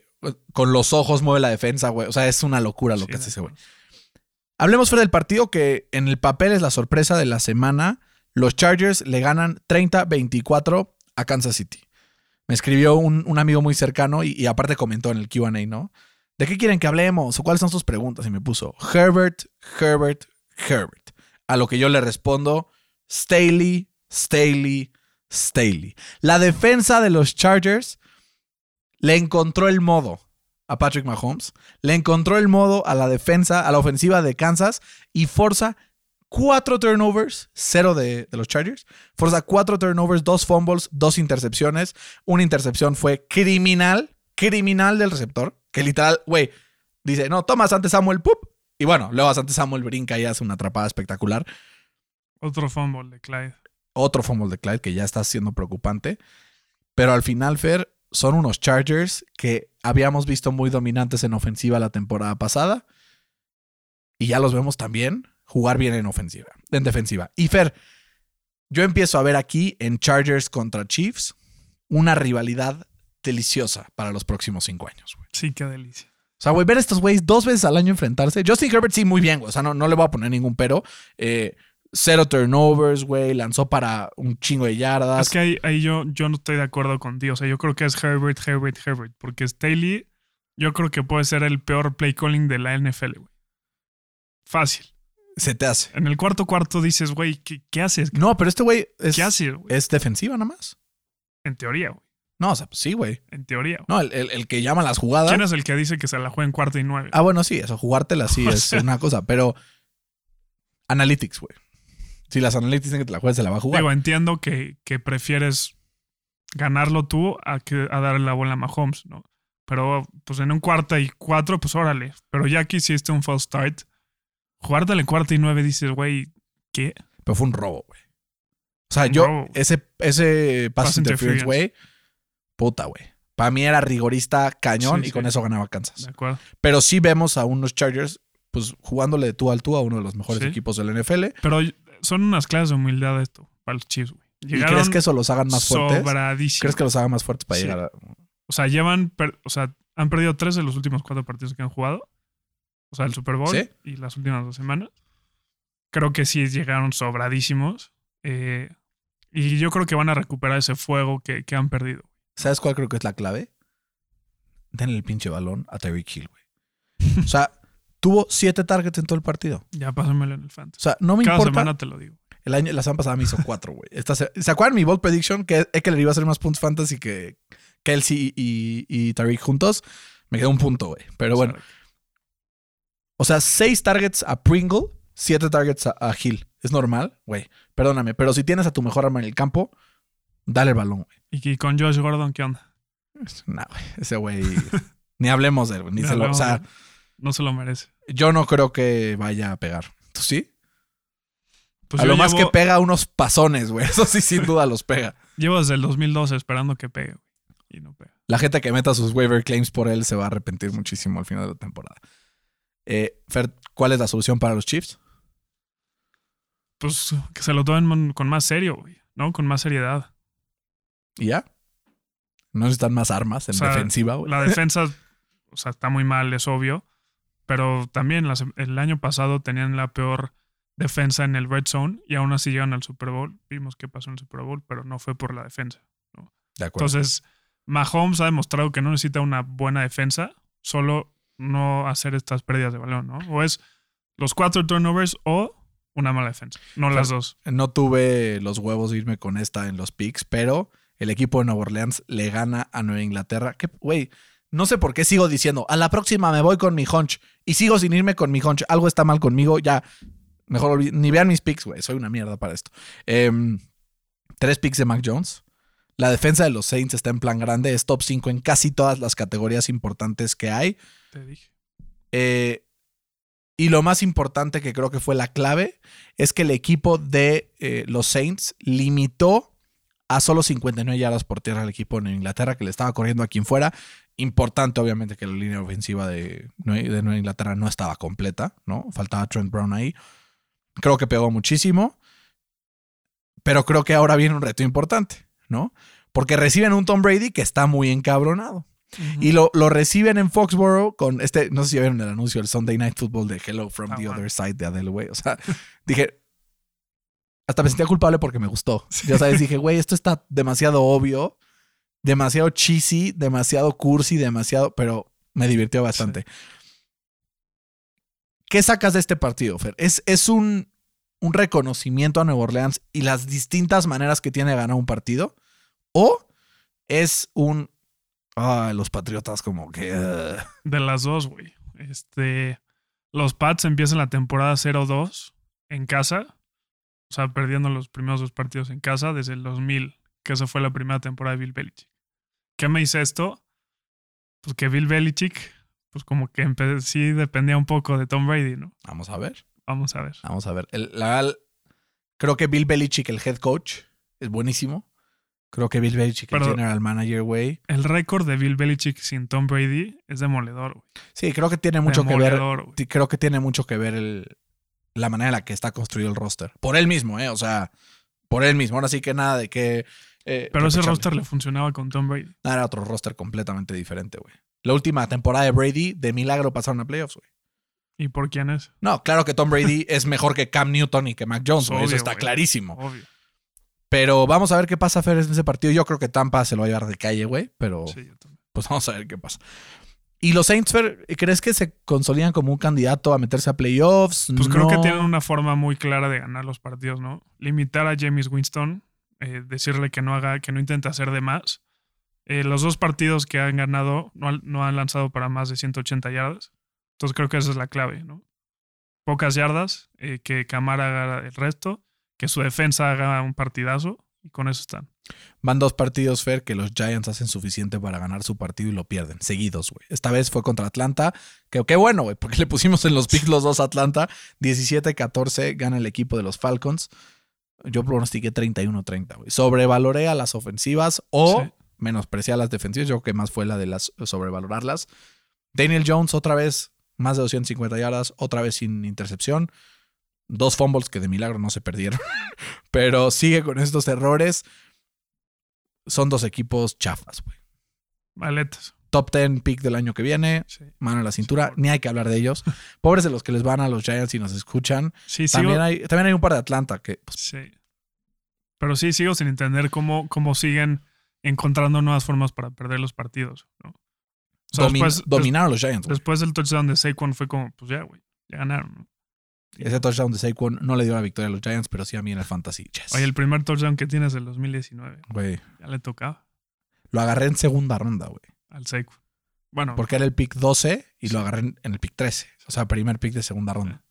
Speaker 2: con los ojos mueve la defensa, güey. O sea, es una locura lo
Speaker 3: Sí,
Speaker 2: que hace ese güey. Hablemos fuera del partido que en el papel es la sorpresa de la semana. los Chargers le ganan 30-24 a Kansas City. Me escribió un, un amigo muy cercano y, y aparte comentó en el QA, ¿no? ¿De qué quieren que hablemos? ¿O cuáles son sus preguntas? Y me puso Herbert, Herbert, Herbert. A lo que yo le respondo, Staley, Staley, Staley. La defensa de los Chargers le encontró el modo a Patrick Mahomes, le encontró el modo a la defensa, a la ofensiva de Kansas y forza cuatro turnovers, cero de, de los Chargers, forza cuatro turnovers, dos fumbles, dos intercepciones. Una intercepción fue criminal, criminal del receptor, que literal, güey, dice, no, tomas antes Samuel, ¡pup! Y bueno, luego antes Samuel brinca y hace una atrapada espectacular.
Speaker 3: Otro fumble de Clyde.
Speaker 2: Otro fumble de Clyde que ya está siendo preocupante. Pero al final, Fer, son unos Chargers que habíamos visto muy dominantes en ofensiva la temporada pasada. Y ya los vemos también jugar bien en ofensiva, en defensiva. Y Fer, yo empiezo a ver aquí en Chargers contra Chiefs una rivalidad deliciosa para los próximos cinco años. güey.
Speaker 3: Sí, qué delicia.
Speaker 2: O sea, güey, ver a estos güeyes dos veces al año enfrentarse. Justin Herbert sí, muy bien, güey. O sea, no, no le voy a poner ningún pero. Eh, cero turnovers, güey. Lanzó para un chingo de yardas.
Speaker 3: Es que ahí, ahí yo, yo no estoy de acuerdo contigo. O sea, yo creo que es Herbert, Herbert, Herbert. Porque Staley, yo creo que puede ser el peor play calling de la NFL, güey. Fácil.
Speaker 2: Se te hace.
Speaker 3: En el cuarto cuarto dices, güey, ¿qué, qué haces?
Speaker 2: No, pero este güey es,
Speaker 3: ¿Qué haces, güey?
Speaker 2: es defensiva nada más.
Speaker 3: En teoría, güey.
Speaker 2: No, o sea, pues sí, güey.
Speaker 3: En teoría. güey.
Speaker 2: No, el, el- el que llama las jugadas.
Speaker 3: ¿Quién es el que dice que se la juega en cuarto y nueve?
Speaker 2: Ah, bueno, sí, eso, jugártela sí *laughs*
Speaker 3: O
Speaker 2: es
Speaker 3: sea.
Speaker 2: una cosa, pero analytics, güey. Si las analytics dicen que te la juegues, se la va a jugar.
Speaker 3: Digo, entiendo que, que prefieres ganarlo tú a, que, a darle la bola a Mahomes, ¿no? Pero pues en un cuarto y cuatro, pues órale. Pero ya que hiciste un false start, jugártela en cuarto y nueve dices, güey, ¿qué?
Speaker 2: Pero fue un robo, güey. O sea,
Speaker 3: Un
Speaker 2: yo,
Speaker 3: robo.
Speaker 2: ese, ese pass interference, güey, puta, güey. Para mí era rigorista cañón
Speaker 3: Sí,
Speaker 2: y con
Speaker 3: sí.
Speaker 2: eso ganaba Kansas.
Speaker 3: ¿De acuerdo?
Speaker 2: Pero sí vemos a unos Chargers, pues jugándole de tú al tú a uno de los mejores
Speaker 3: Sí.
Speaker 2: equipos del NFL.
Speaker 3: Pero son unas clases de humildad esto para los Chiefs, güey.
Speaker 2: ¿Y crees que eso los hagan más fuertes? ¿Crees que los haga más fuertes para llegar a.?
Speaker 3: O sea, llevan, per- o sea, han perdido tres de los últimos cuatro partidos que han jugado. O sea, el Super Bowl
Speaker 2: ¿Sí?
Speaker 3: y las últimas dos semanas. Creo que sí llegaron sobradísimos. eh, y yo creo que van a recuperar ese fuego que, que han perdido.
Speaker 2: ¿Sabes cuál creo que es la clave? Denle el pinche balón a Tyreek Hill, güey. O sea, *laughs* tuvo siete targets en todo el partido.
Speaker 3: Ya pásamelo en el
Speaker 2: O
Speaker 3: fantasy.
Speaker 2: sea, no me
Speaker 3: Cada
Speaker 2: importa.
Speaker 3: semana te lo digo.
Speaker 2: El año, la semana pasada me hizo cuatro, güey. Se, ¿Se acuerdan mi bold prediction? Que Eckler iba a hacer más puntos fantasy que Kelsey y, y Tariq juntos. Me quedó un punto, güey. Pero bueno.
Speaker 3: O
Speaker 2: O sea, seis targets a Pringle, siete targets a, a Hill. ¿Es normal? Güey, perdóname. Pero si tienes a tu mejor arma en el campo, dale el balón, güey.
Speaker 3: y, con Josh Gordon, ¿qué onda?
Speaker 2: Nah, güey. Ese güey... *laughs* ni hablemos de él, güey. Ni se lo- o sea,
Speaker 3: no se lo merece.
Speaker 2: yo no creo que vaya a pegar. ¿Tú sí?
Speaker 3: Pues
Speaker 2: a lo más que pega unos pasones, güey. *laughs* Eso sí, sin duda los pega.
Speaker 3: llevo desde el 2012 esperando que pegue. güey, Y no pega.
Speaker 2: La gente que meta sus waiver claims por él se va a arrepentir muchísimo al final de la temporada. Eh, Fer, ¿cuál es la solución para los Chiefs?
Speaker 3: Pues que se lo tomen con más serio, güey. ¿No? Con más seriedad.
Speaker 2: ¿Y ya? ¿No necesitan más armas en
Speaker 3: O sea,
Speaker 2: defensiva, güey?
Speaker 3: La defensa, o sea, está muy mal, es obvio. Pero también el año pasado tenían la peor defensa en el red zone y aún así llegan al Super Bowl. Vimos qué pasó en el Super Bowl, pero no fue por la defensa.
Speaker 2: De acuerdo.
Speaker 3: Entonces, Mahomes ha demostrado que no necesita una buena defensa, solo no hacer estas pérdidas de balón, ¿no? O es los cuatro turnovers o una mala defensa, no las dos.
Speaker 2: no tuve los huevos de irme con esta en los picks, pero el equipo de Nueva Orleans le gana a Nueva Inglaterra. Que, güey, no sé por qué sigo diciendo, a la próxima me voy con mi hunch y sigo sin irme con mi hunch. Algo está mal conmigo, ya. Mejor ni vean mis picks, güey. Soy una mierda para esto. Em, tres picks de Mac Jones. La defensa de los Saints está en plan grande. Es top 5 en casi todas las categorías importantes que hay.
Speaker 3: Te dije.
Speaker 2: Eh, y lo más importante que creo que fue la clave es que el equipo de eh, los Saints limitó a solo 59 yardas por tierra al equipo Nueva Inglaterra que le estaba corriendo a quien fuera. Importante, obviamente, que la línea ofensiva de, de Nueva Inglaterra no estaba completa, ¿no? Faltaba Trent Brown ahí. Creo que pegó muchísimo. Pero creo que ahora viene un reto importante, ¿no? Porque reciben un Tom Brady que está muy encabronado. Y lo, lo reciben en Foxborough con este, no sé si vieron el anuncio del Sunday Night Football de Hello from the. Other Side de Adele, güey. O sea, *laughs* dije, hasta me sentía culpable porque me gustó. Ya sabes, dije, güey, esto está demasiado obvio, demasiado cheesy, demasiado cursi, demasiado, pero me divirtió bastante. ¿Qué sacas de este partido, Fer? Es, es un, un reconocimiento a Nueva Orleans y las distintas maneras que tiene de ganar un partido. O es un. Ah, los Patriotas, como que. uh,
Speaker 3: De las dos, güey. Este. Los Pats empiezan la temporada 0-2 en casa. O sea, perdiendo los primeros dos partidos en casa desde el 2000, que esa fue la primera temporada de Bill Belichick. ¿Qué me dice esto? Pues que Bill Belichick, pues como que sí dependía un poco de Tom Brady, ¿no?
Speaker 2: Vamos a ver.
Speaker 3: Vamos a ver.
Speaker 2: Vamos a ver. El- la- creo que Bill Belichick, el head coach, es buenísimo. Creo que Bill Belichick, el general manager, güey.
Speaker 3: El récord de Bill Belichick sin Tom Brady es demoledor, güey.
Speaker 2: Sí, creo que tiene mucho que ver. Sí, Creo que tiene mucho que ver el, la manera en la que está construido el roster. Por él mismo, ¿eh? O sea, por él mismo. Ahora sí que nada de que. eh,
Speaker 3: Pero ese roster le funcionaba con Tom Brady.
Speaker 2: Nada, era otro roster completamente diferente, güey. La última temporada de Brady, de milagro pasaron a playoffs, güey.
Speaker 3: ¿Y por quién es?
Speaker 2: No, claro que Tom Brady *laughs* es mejor que Cam Newton y que Mac Jones, güey. Eso está clarísimo.
Speaker 3: Obvio.
Speaker 2: Pero vamos a ver qué pasa, Fer, en ese partido. Yo creo que Tampa se lo va a llevar de calle, güey. Pero
Speaker 3: Sí, yo
Speaker 2: pues vamos a ver qué pasa. ¿Y los Saints, Fer, crees que se consolidan como un candidato a meterse a playoffs?
Speaker 3: Pues creo que tienen una forma muy clara de ganar los partidos, ¿no? Limitar a James Winston, eh, decirle que no haga, que no intente hacer de más. Eh, los dos partidos que han ganado no, han- no han lanzado para más de 180 yardas. Entonces creo que esa es la clave, ¿no? Pocas yardas, eh, que Camara haga el resto, que su defensa haga un partidazo y con eso están.
Speaker 2: Van dos partidos, Fer, que los Giants hacen suficiente para ganar su partido y lo pierden, seguidos, güey. Esta vez fue contra Atlanta, que qué bueno, güey, porque *laughs* le pusimos en los picks los dos a Atlanta. 17-14 gana el equipo de los Falcons. Yo pronostiqué 31-30, güey. Sobrevaloré a las ofensivas o
Speaker 3: Sí.
Speaker 2: menosprecié a las defensivas. Yo creo que más fue la de las sobrevalorarlas. Daniel Jones otra vez, más de 250 yardas, otra vez sin intercepción. Dos fumbles que de milagro no se perdieron. *laughs* Pero sigue con estos errores. Son dos equipos chafas, güey.
Speaker 3: Maletas.
Speaker 2: Top 10 pick del año que viene.
Speaker 3: Sí.
Speaker 2: Mano en la cintura. Ni hay que hablar de ellos. *laughs* Pobres de los que les van a los Giants y nos escuchan.
Speaker 3: Sí, sigo,
Speaker 2: También hay, también hay un par de Atlanta que pues,
Speaker 3: Sí. Pero sí, sigo sin entender cómo, cómo siguen encontrando nuevas formas para perder los partidos. ¿no? O sea,
Speaker 2: domi-
Speaker 3: después,
Speaker 2: dominaron los Giants.
Speaker 3: después del touchdown de Saquon fue como, pues ya, güey, ya ganaron. ¿no?
Speaker 2: Ese touchdown de Saquon no le dio la victoria a los Giants, pero sí a mí en el Fantasy. Yes.
Speaker 3: Oye, el primer touchdown que tienes del 2019,
Speaker 2: Güey,
Speaker 3: ya le tocaba
Speaker 2: lo agarré en segunda ronda, güey.
Speaker 3: al Saquon. Bueno,
Speaker 2: Porque era el pick 12 y lo agarré en, el pick 13. O sea, primer pick de segunda ronda.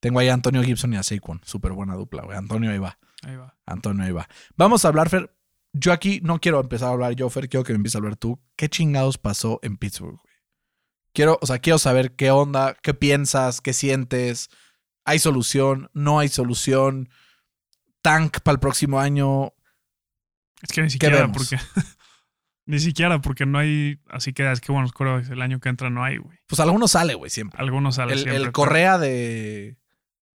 Speaker 2: Tengo ahí a Antonio Gibson y a Saquon. Súper buena dupla, güey. Antonio ahí va.
Speaker 3: ahí va.
Speaker 2: Antonio ahí va. Vamos a hablar, Fer. Yo aquí no quiero empezar a hablar yo, Fer. Quiero que me empieces a hablar tú. ¿Qué chingados pasó en Pittsburgh? Quiero, o sea, quiero saber qué onda, qué piensas, qué sientes. ¿Hay solución? ¿No hay solución? ¿Tank para el próximo año?
Speaker 3: Es que ni siquiera porque... *laughs* ni siquiera porque no hay... Así que es que buenos corebacks el año que entra no hay, güey.
Speaker 2: Pues algunos sale, güey, siempre.
Speaker 3: Algunos salen
Speaker 2: El,
Speaker 3: siempre.
Speaker 2: el
Speaker 3: pero-
Speaker 2: Correa de,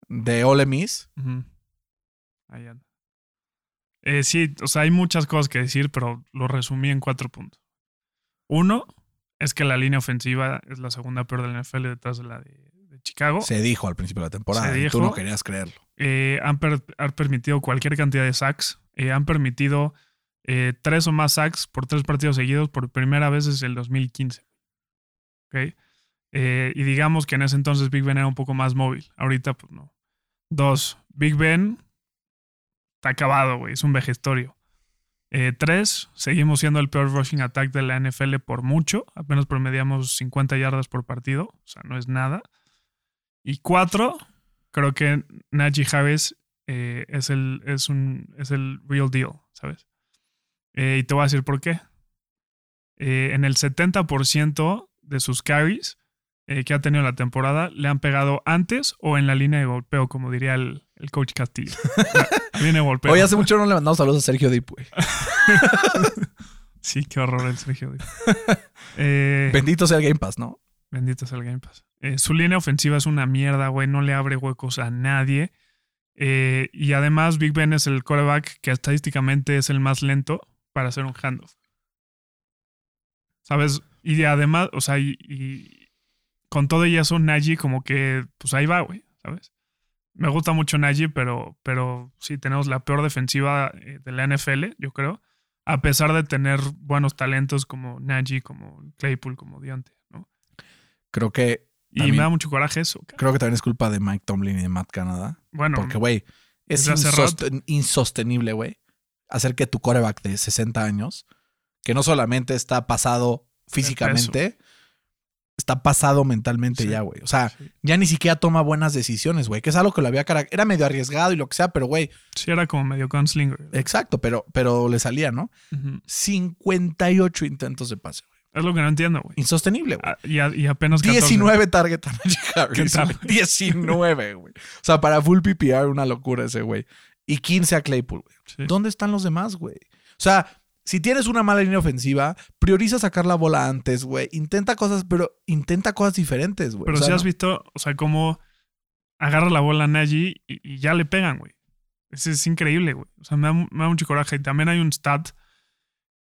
Speaker 2: de Ole Miss.
Speaker 3: Ahí anda. Eh, sí, o sea, hay muchas cosas que decir, pero lo resumí en cuatro puntos. Uno es que la línea ofensiva es la segunda peor de la NFL detrás de la de, de Chicago.
Speaker 2: Se dijo al principio de la temporada.
Speaker 3: Se
Speaker 2: y tú
Speaker 3: dijo.
Speaker 2: no querías creerlo.
Speaker 3: Eh, han, per- han permitido cualquier cantidad de sacks. Eh, han permitido eh, tres o más sacks por tres partidos seguidos por primera vez desde el 2015. ¿Ok? Eh, y digamos que en ese entonces Big Ben era un poco más móvil. Ahorita, pues no. Dos, Big Ben está acabado, güey. Es un vejestorio. Eh, tres, seguimos siendo el peor rushing attack de la NFL por mucho. Apenas promediamos 50 yardas por partido. O sea, no es nada. Y cuatro, creo que Najee Harris eh, es, el, es, un, es el real deal, ¿sabes? Eh, y te voy a decir por qué. En el 70% de sus carries que ha tenido la temporada le han pegado antes o en la línea de golpeo, como diría el, el coach Castillo. De golpeo.
Speaker 2: Oye, hace mucho no le mandamos saludos a Sergio Dip, güey. *laughs*
Speaker 3: Sí, qué horror el Sergio. Eh,
Speaker 2: Bendito sea el Game Pass, ¿no?
Speaker 3: Bendito sea el Game Pass. Eh, su línea ofensiva es una mierda, güey. No le abre huecos a nadie. Eh, y además, Big Ben es el quarterback que estadísticamente es el más lento para hacer un handoff. ¿Sabes? Y además, o sea, y, y con todo y eso, Najee como que, pues ahí va, güey, ¿sabes? Me gusta mucho Najee, pero, pero sí tenemos la peor defensiva eh, de la NFL, yo creo. A pesar de tener buenos talentos como Najee, como Claypool, como Dionte, ¿no?
Speaker 2: Creo que.
Speaker 3: Y me da mucho coraje eso. cara.
Speaker 2: Creo que también es culpa de Mike Tomlin y de Matt Canada.
Speaker 3: Bueno,
Speaker 2: Porque, güey, es insosten- insostenible, güey, hacer que tu coreback de 60 años, que no solamente está pasado físicamente, está pasado mentalmente
Speaker 3: Sí.
Speaker 2: ya, güey. O sea,
Speaker 3: sí.
Speaker 2: ya ni siquiera toma buenas decisiones, güey. Que es algo que lo había cara Era medio arriesgado y lo que sea, pero, güey,
Speaker 3: sí era como medio gunslinger.
Speaker 2: exacto, pero, pero le salía, ¿no?
Speaker 3: Ujú.
Speaker 2: 58 intentos de pase, güey.
Speaker 3: Es lo que no entiendo, güey.
Speaker 2: Insostenible, güey.
Speaker 3: Ah, Y, apenas 14.
Speaker 2: 19 target a Najee *laughs* Harris.
Speaker 3: ¿Qué tal?
Speaker 2: güey. 19, güey. O sea, para full PPR, una locura ese, güey. Y 15 a Claypool, güey.
Speaker 3: Sí.
Speaker 2: ¿Dónde están los demás, güey? O sea, si tienes una mala línea ofensiva, prioriza sacar la bola antes, güey. Intenta cosas, pero intenta cosas diferentes, güey.
Speaker 3: Pero
Speaker 2: O sea,
Speaker 3: si has
Speaker 2: no-
Speaker 3: visto, o sea, cómo agarra la bola a Najee y, y ya le pegan, güey. Es, es increíble, güey. O sea, me da, me da mucho coraje. Y también hay un stat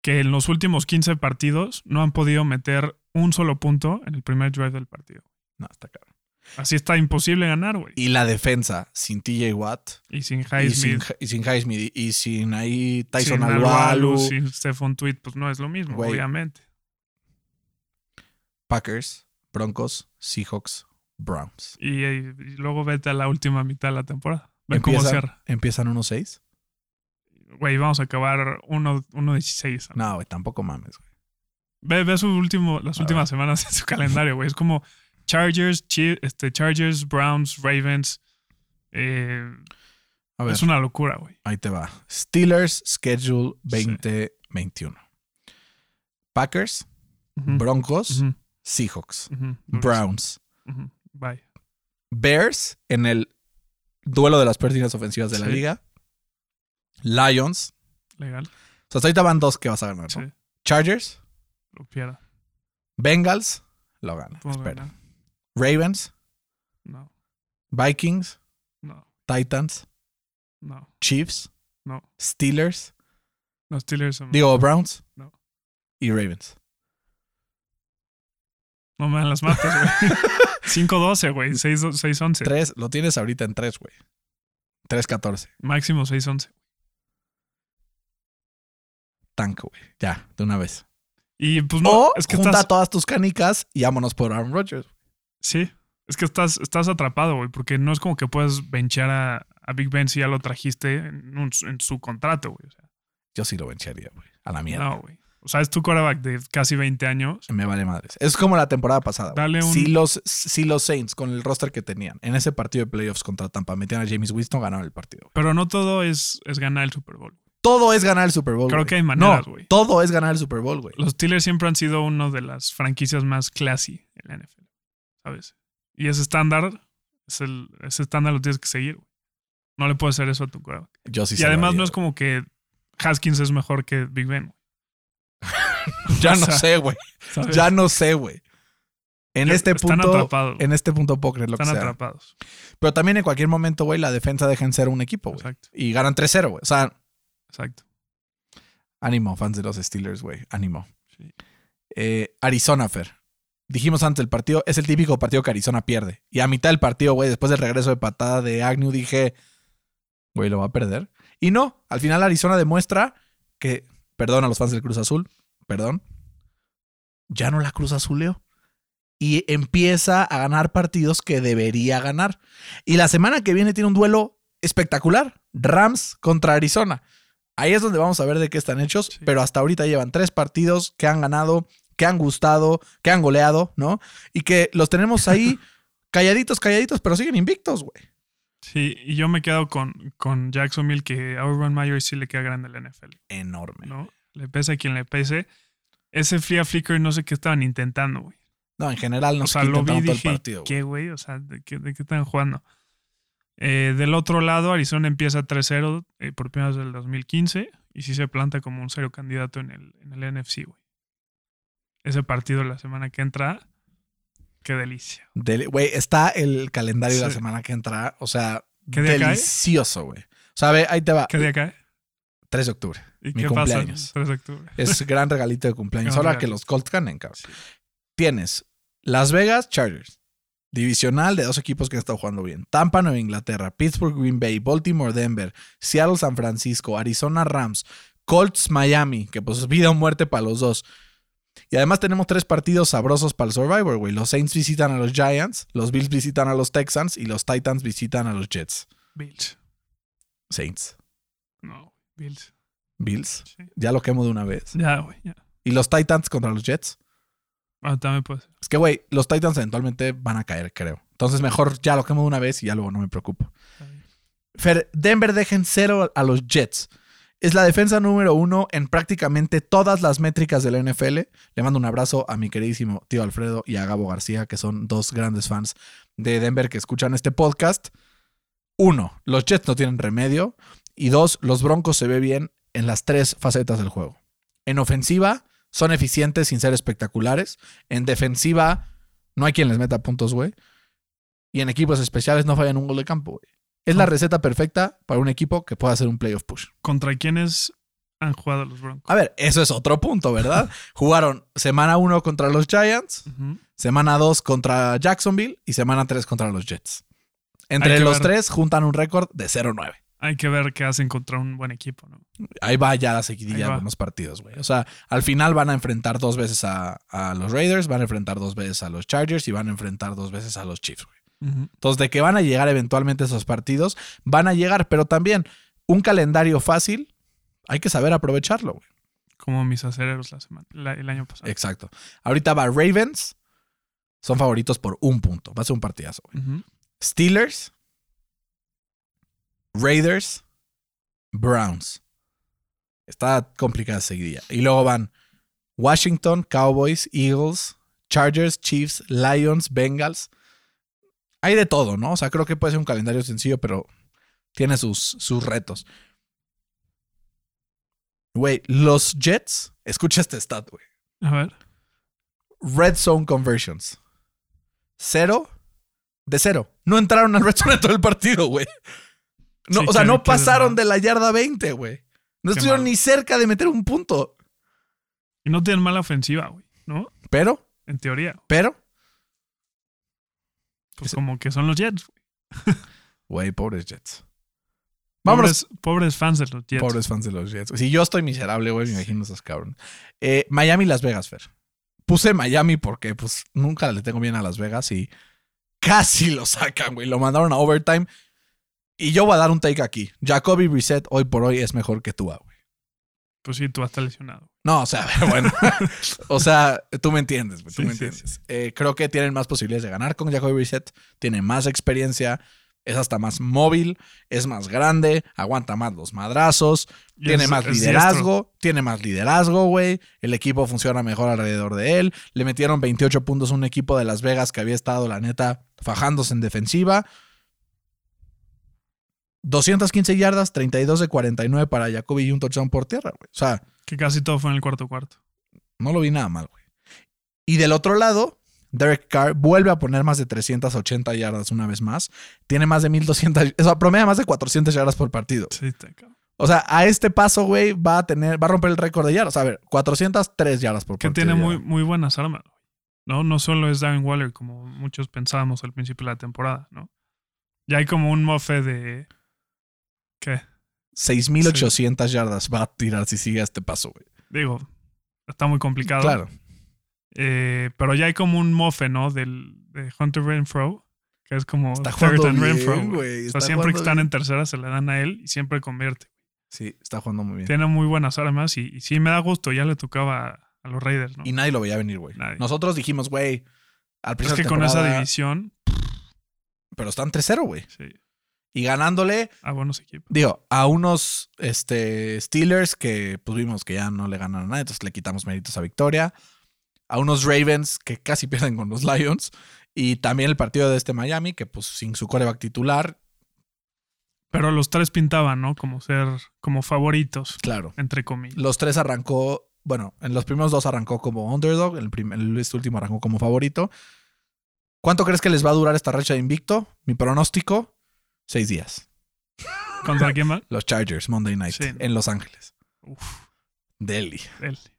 Speaker 3: que en los últimos 15 partidos no han podido meter un solo punto en el primer drive del partido.
Speaker 2: No, está cabrón.
Speaker 3: Así está imposible ganar, güey.
Speaker 2: Y la defensa, sin TJ Watt,
Speaker 3: Y sin
Speaker 2: y sin,
Speaker 3: Highsmith,
Speaker 2: y sin Highsmith, y sin ahí Tyson
Speaker 3: sin
Speaker 2: Alwalu,
Speaker 3: sin Stephon Tweet, pues no es lo mismo,
Speaker 2: Güey.
Speaker 3: obviamente.
Speaker 2: Packers, Broncos, Seahawks, Browns.
Speaker 3: Y, y luego vete a la última mitad de la temporada. Ven cómo
Speaker 2: Empiezan,
Speaker 3: cierra.
Speaker 2: empiezan 1-6.
Speaker 3: Güey, vamos a acabar 1-16.
Speaker 2: No, güey, tampoco mames, güey.
Speaker 3: Ve, ve su último, las
Speaker 2: A
Speaker 3: últimas semanas en su calendario, güey. Es como Chargers, este, Chargers, Browns, Ravens. Eh,
Speaker 2: A ver,
Speaker 3: es una locura, güey.
Speaker 2: ahí te va. Steelers, schedule 2021. Packers,
Speaker 3: Ujú,
Speaker 2: Broncos, Seahawks, Browns.
Speaker 3: Bye.
Speaker 2: Bears en el duelo de las líneas ofensivas de la
Speaker 3: Sí.
Speaker 2: liga. Lions.
Speaker 3: Legal.
Speaker 2: O sea, hasta ahorita van dos que vas a ganar,
Speaker 3: Sí,
Speaker 2: ¿no? Chargers,
Speaker 3: lo pierda.
Speaker 2: Bengals, lo gana. Espera.
Speaker 3: ganar.
Speaker 2: Ravens,
Speaker 3: No,
Speaker 2: Vikings,
Speaker 3: no,
Speaker 2: Titans,
Speaker 3: no,
Speaker 2: Chiefs,
Speaker 3: no.
Speaker 2: Steelers,
Speaker 3: Los Steelers son-
Speaker 2: digo Browns
Speaker 3: No.
Speaker 2: y Ravens.
Speaker 3: no me dan las matas, güey. *laughs* 5-12, güey. 6 6-11.
Speaker 2: Tres, lo tienes ahorita en tres, güey. 3-14.
Speaker 3: Máximo 6-11.
Speaker 2: Tanco, güey. Ya, de una vez.
Speaker 3: Y pues no,
Speaker 2: o
Speaker 3: es que
Speaker 2: junta
Speaker 3: estás.
Speaker 2: todas tus canicas y vámonos por Aaron Rodgers.
Speaker 3: Sí, es que estás, estás atrapado, güey, porque no es como que puedes benchar a, a Big Ben si ya lo trajiste en, un- en su contrato, güey. O sea,
Speaker 2: Yo sí lo vencharía, güey. A la mierda.
Speaker 3: no, güey. O sea, es tu quarterback de casi 20 años.
Speaker 2: Me vale madres. Es como la temporada pasada.
Speaker 3: Dale un-
Speaker 2: Si, los, si los Saints, con el roster que tenían, en ese partido de playoffs contra Tampa, metían a James Winston, ganaron el partido. güey.
Speaker 3: Pero no todo es, es ganar el Super Bowl.
Speaker 2: Todo es ganar el Super Bowl.
Speaker 3: Creo
Speaker 2: güey.
Speaker 3: que hay maneras,
Speaker 2: No,
Speaker 3: güey.
Speaker 2: todo es ganar el Super Bowl, güey.
Speaker 3: Los Steelers siempre han sido una de las franquicias más classy en la NFL, ¿sabes? Y ese estándar, es el, ese estándar lo tienes que seguir. No le puedes hacer eso a tu quarterback.
Speaker 2: Yo sí
Speaker 3: y además no es como que Haskins es mejor que Big Ben, güey.
Speaker 2: güey. *laughs* Ya
Speaker 3: o
Speaker 2: no
Speaker 3: sea,
Speaker 2: sé, güey. Ya no sé, güey. En
Speaker 3: Ya
Speaker 2: este
Speaker 3: están
Speaker 2: punto.
Speaker 3: atrapados.
Speaker 2: En este punto puedo creer lo
Speaker 3: Están
Speaker 2: que sea.
Speaker 3: atrapados.
Speaker 2: Pero también en cualquier momento, güey, la defensa deja en ser un equipo, güey.
Speaker 3: Exacto,
Speaker 2: Y ganan 3-0, güey. O sea,
Speaker 3: exacto.
Speaker 2: ánimo, fans de los Steelers, güey. Ánimo.
Speaker 3: Sí.
Speaker 2: Eh, Arizona, Fer. Dijimos antes del partido, es el típico partido que Arizona pierde. Y a mitad del partido, güey, después del regreso de patada de Agnew, dije, güey, lo va a perder. Y no, al final Arizona demuestra que, perdón a los fans del Cruz Azul, perdón, ya no la Cruz Azuleo. Y empieza a ganar partidos que debería ganar. Y la semana que viene tiene un duelo espectacular. Rams contra Arizona. Ahí es donde vamos a ver de qué están hechos.
Speaker 3: Sí.
Speaker 2: Pero hasta ahorita llevan tres partidos que han ganado, que han gustado, que han goleado, ¿no? Y que los tenemos ahí *laughs* calladitos, calladitos, pero siguen invictos, güey.
Speaker 3: Sí, y yo me quedo con, con Jacksonville, que a Urban Meyer sí le queda grande la NFL,
Speaker 2: Enorme.
Speaker 3: ¿no? Le pese a quien le pese. Ese Flea Flicker no sé qué estaban intentando, güey.
Speaker 2: No, en general no
Speaker 3: o
Speaker 2: se
Speaker 3: sea, lo vi
Speaker 2: todo el
Speaker 3: dije,
Speaker 2: partido.
Speaker 3: ¿qué, güey? O sea, ¿de qué, de qué están jugando? Eh, del otro lado, Arizona empieza 3-0 eh, por primera vez del 2015 y sí se planta como un serio candidato en el, en el NFC, güey. Ese partido la semana que entra, qué delicia.
Speaker 2: Deli- Güey, está el calendario de la semana que entra. O sea,
Speaker 3: ¿Qué día
Speaker 2: delicioso, güey. O sea, ve, ahí te va.
Speaker 3: ¿Qué día cae?
Speaker 2: 3 de octubre.
Speaker 3: ¿Y
Speaker 2: Mi
Speaker 3: qué pasa el
Speaker 2: cumpleaños.
Speaker 3: 3 de octubre?
Speaker 2: Es *laughs* gran regalito de cumpleaños. Ahora que los Colts ganen, cabrón.
Speaker 3: Sí.
Speaker 2: Tienes Las Vegas Chargers. divisional de dos equipos que han estado jugando bien. Tampa, Nueva Inglaterra, Pittsburgh, Green Bay, Baltimore, Denver, Seattle, San Francisco, Arizona, Rams, Colts, Miami, que pues es vida o muerte para los dos. Y además tenemos tres partidos sabrosos para el Survivor, güey. Los Saints visitan a los Giants, los Bills visitan a los Texans y los Titans visitan a los Jets.
Speaker 3: Bills.
Speaker 2: Saints.
Speaker 3: No, Bills.
Speaker 2: Bills.
Speaker 3: Sí.
Speaker 2: Ya lo quemo de una vez.
Speaker 3: Ya, güey, ya.
Speaker 2: Y los Titans contra los Jets.
Speaker 3: Ah, también puede ser.
Speaker 2: Es que, güey, los Titans eventualmente van a caer, creo. Entonces mejor ya lo quemo de una vez y ya luego no me preocupo. Fer, Denver dejen cero a los Jets. Es la defensa número uno en prácticamente todas las métricas de la NFL. Le mando un abrazo a mi queridísimo tío Alfredo y a Gabo García, que son dos grandes fans de Denver que escuchan este podcast. Uno, los Jets no tienen remedio. Y dos, los Broncos se ve bien en las tres facetas del juego. En ofensiva, son eficientes sin ser espectaculares. En defensiva, no hay quien les meta puntos, güey. Y en equipos especiales no fallan un gol de campo, güey. Es la receta perfecta para un equipo que pueda hacer un playoff push.
Speaker 3: ¿Contra quiénes han jugado los Broncos?
Speaker 2: A ver, eso es otro punto, ¿verdad? *laughs* Jugaron semana 1 contra los Giants, semana 2 contra Jacksonville y semana 3 contra los Jets. Entre los
Speaker 3: ver.
Speaker 2: tres juntan un récord de 0-9.
Speaker 3: Hay que ver qué hacen contra un buen equipo, ¿no?
Speaker 2: Ahí va ya la seguidilla de
Speaker 3: va.
Speaker 2: buenos partidos, güey. O sea, al final van a enfrentar dos veces a, a los Raiders, van a enfrentar dos veces a los Chargers y van a enfrentar dos veces a los Chiefs, güey. Entonces, de que van a llegar eventualmente esos partidos, van a llegar, pero también un calendario fácil, hay que saber aprovecharlo, güey.
Speaker 3: Como mis acereros la semana, la- el año pasado.
Speaker 2: Exacto. Ahorita va Ravens, son favoritos por un punto. Va a ser un partidazo, güey. Steelers, Raiders, Browns. Está complicada esa seguidilla. Y luego van Washington, Cowboys, Eagles, Chargers, Chiefs, Lions, Bengals. Hay de todo, ¿no? O sea, creo que puede ser un calendario sencillo, pero tiene sus, sus retos. Güey, los Jets, escucha este stat, güey.
Speaker 3: A ver.
Speaker 2: Red Zone Conversions. Cero de cero. No entraron al Red Zone en todo el partido, güey. No,
Speaker 3: Sí,
Speaker 2: o sea, no pasaron de la yarda 20, güey. No
Speaker 3: Qué
Speaker 2: estuvieron
Speaker 3: mal.
Speaker 2: ni cerca de meter un punto.
Speaker 3: Y no tienen mala ofensiva, güey, ¿no?
Speaker 2: Pero,
Speaker 3: En teoría.
Speaker 2: pero,
Speaker 3: Pues como que son los Jets. güey.
Speaker 2: pobres Jets. Vámonos.
Speaker 3: Pobres, pobres fans de los Jets.
Speaker 2: Pobres fans de los Jets. Si yo estoy miserable, güey, me imagino esos cabrones. Eh, Miami, Las Vegas, Fer. Puse Miami porque, pues, nunca le tengo bien a Las Vegas y casi lo sacan, güey. Lo mandaron a overtime. Y yo voy a dar un take aquí. Jacoby Brissett hoy por hoy es mejor que tú, güey.
Speaker 3: Pues sí, tú estás lesionado.
Speaker 2: No, o sea, a *laughs* bueno. *laughs* o sea, tú me entiendes, tú
Speaker 3: Sí,
Speaker 2: me
Speaker 3: sí,
Speaker 2: entiendes. Eh, creo que tienen más posibilidades de ganar con Jacoby Brissett. Tiene más experiencia. Es hasta más móvil. Es más grande. Aguanta más los madrazos.
Speaker 3: Y
Speaker 2: Tiene
Speaker 3: es-
Speaker 2: más
Speaker 3: es
Speaker 2: liderazgo, tiene más liderazgo, güey. El equipo funciona mejor alrededor de él. Le metieron 28 puntos a un equipo de Las Vegas que había estado, la neta, fajándose en defensiva. 215 yardas, 32 de 49 para Jacoby y un touchdown por tierra, güey. O sea,
Speaker 3: Que casi todo fue en el cuarto cuarto.
Speaker 2: no lo vi nada mal, güey. Y del otro lado, Derek Carr vuelve a poner más de 380 yardas una vez más. Tiene más de 1200, o sea, promedia más de 400 yardas por partido.
Speaker 3: Sí.
Speaker 2: O sea, a este paso, güey, va a tener, va a romper el récord de yardas. A ver, 403 yardas por
Speaker 3: Que
Speaker 2: partido.
Speaker 3: tiene
Speaker 2: ya.
Speaker 3: muy, muy buenas armas. güey. No, no solo es Darren Waller como muchos pensábamos al principio de la temporada, ¿no? Ya hay como un mofe de... ¿Qué?
Speaker 2: 6,800 yardas va a tirar si sigue a este paso, güey.
Speaker 3: Digo, está muy complicado.
Speaker 2: Claro.
Speaker 3: Eh, pero ya hay como un mofe, ¿no? Del, de Hunter Renfro, que es como
Speaker 2: Está
Speaker 3: third
Speaker 2: jugando
Speaker 3: and
Speaker 2: bien,
Speaker 3: Renfro. güey. O sea, siempre que están
Speaker 2: bien.
Speaker 3: en tercera se le dan a él y siempre convierte.
Speaker 2: Sí, está jugando muy bien.
Speaker 3: Tiene muy buenas armas y, y sí me da gusto. Ya le tocaba a los Raiders, ¿no?
Speaker 2: Y nadie lo veía venir, güey. Nosotros dijimos, güey, al
Speaker 3: es
Speaker 2: principio
Speaker 3: que
Speaker 2: de
Speaker 3: con esa división,
Speaker 2: Pero están 3-0, güey.
Speaker 3: sí,
Speaker 2: Y ganándole,
Speaker 3: a buenos equipos.
Speaker 2: digo, a unos este, Steelers que pues vimos que ya no le ganan a nadie, entonces le quitamos méritos a victoria. A unos Ravens que casi *laughs* pierden con los Lions. Y también el partido de este Miami, que pues sin su coreback titular,
Speaker 3: Pero los tres pintaban, ¿no? Como ser, como favoritos,
Speaker 2: claro.
Speaker 3: entre comillas.
Speaker 2: Los tres arrancó, bueno, en los primeros dos arrancó como underdog, el, prim- el- este último arrancó como favorito. ¿Cuánto crees que les va a durar esta racha de invicto? Mi pronóstico, seis días. *laughs*
Speaker 3: ¿Contra quién va?
Speaker 2: Los Chargers, Monday Night,
Speaker 3: Sí.
Speaker 2: en Los Ángeles.
Speaker 3: Uf,
Speaker 2: Delhi.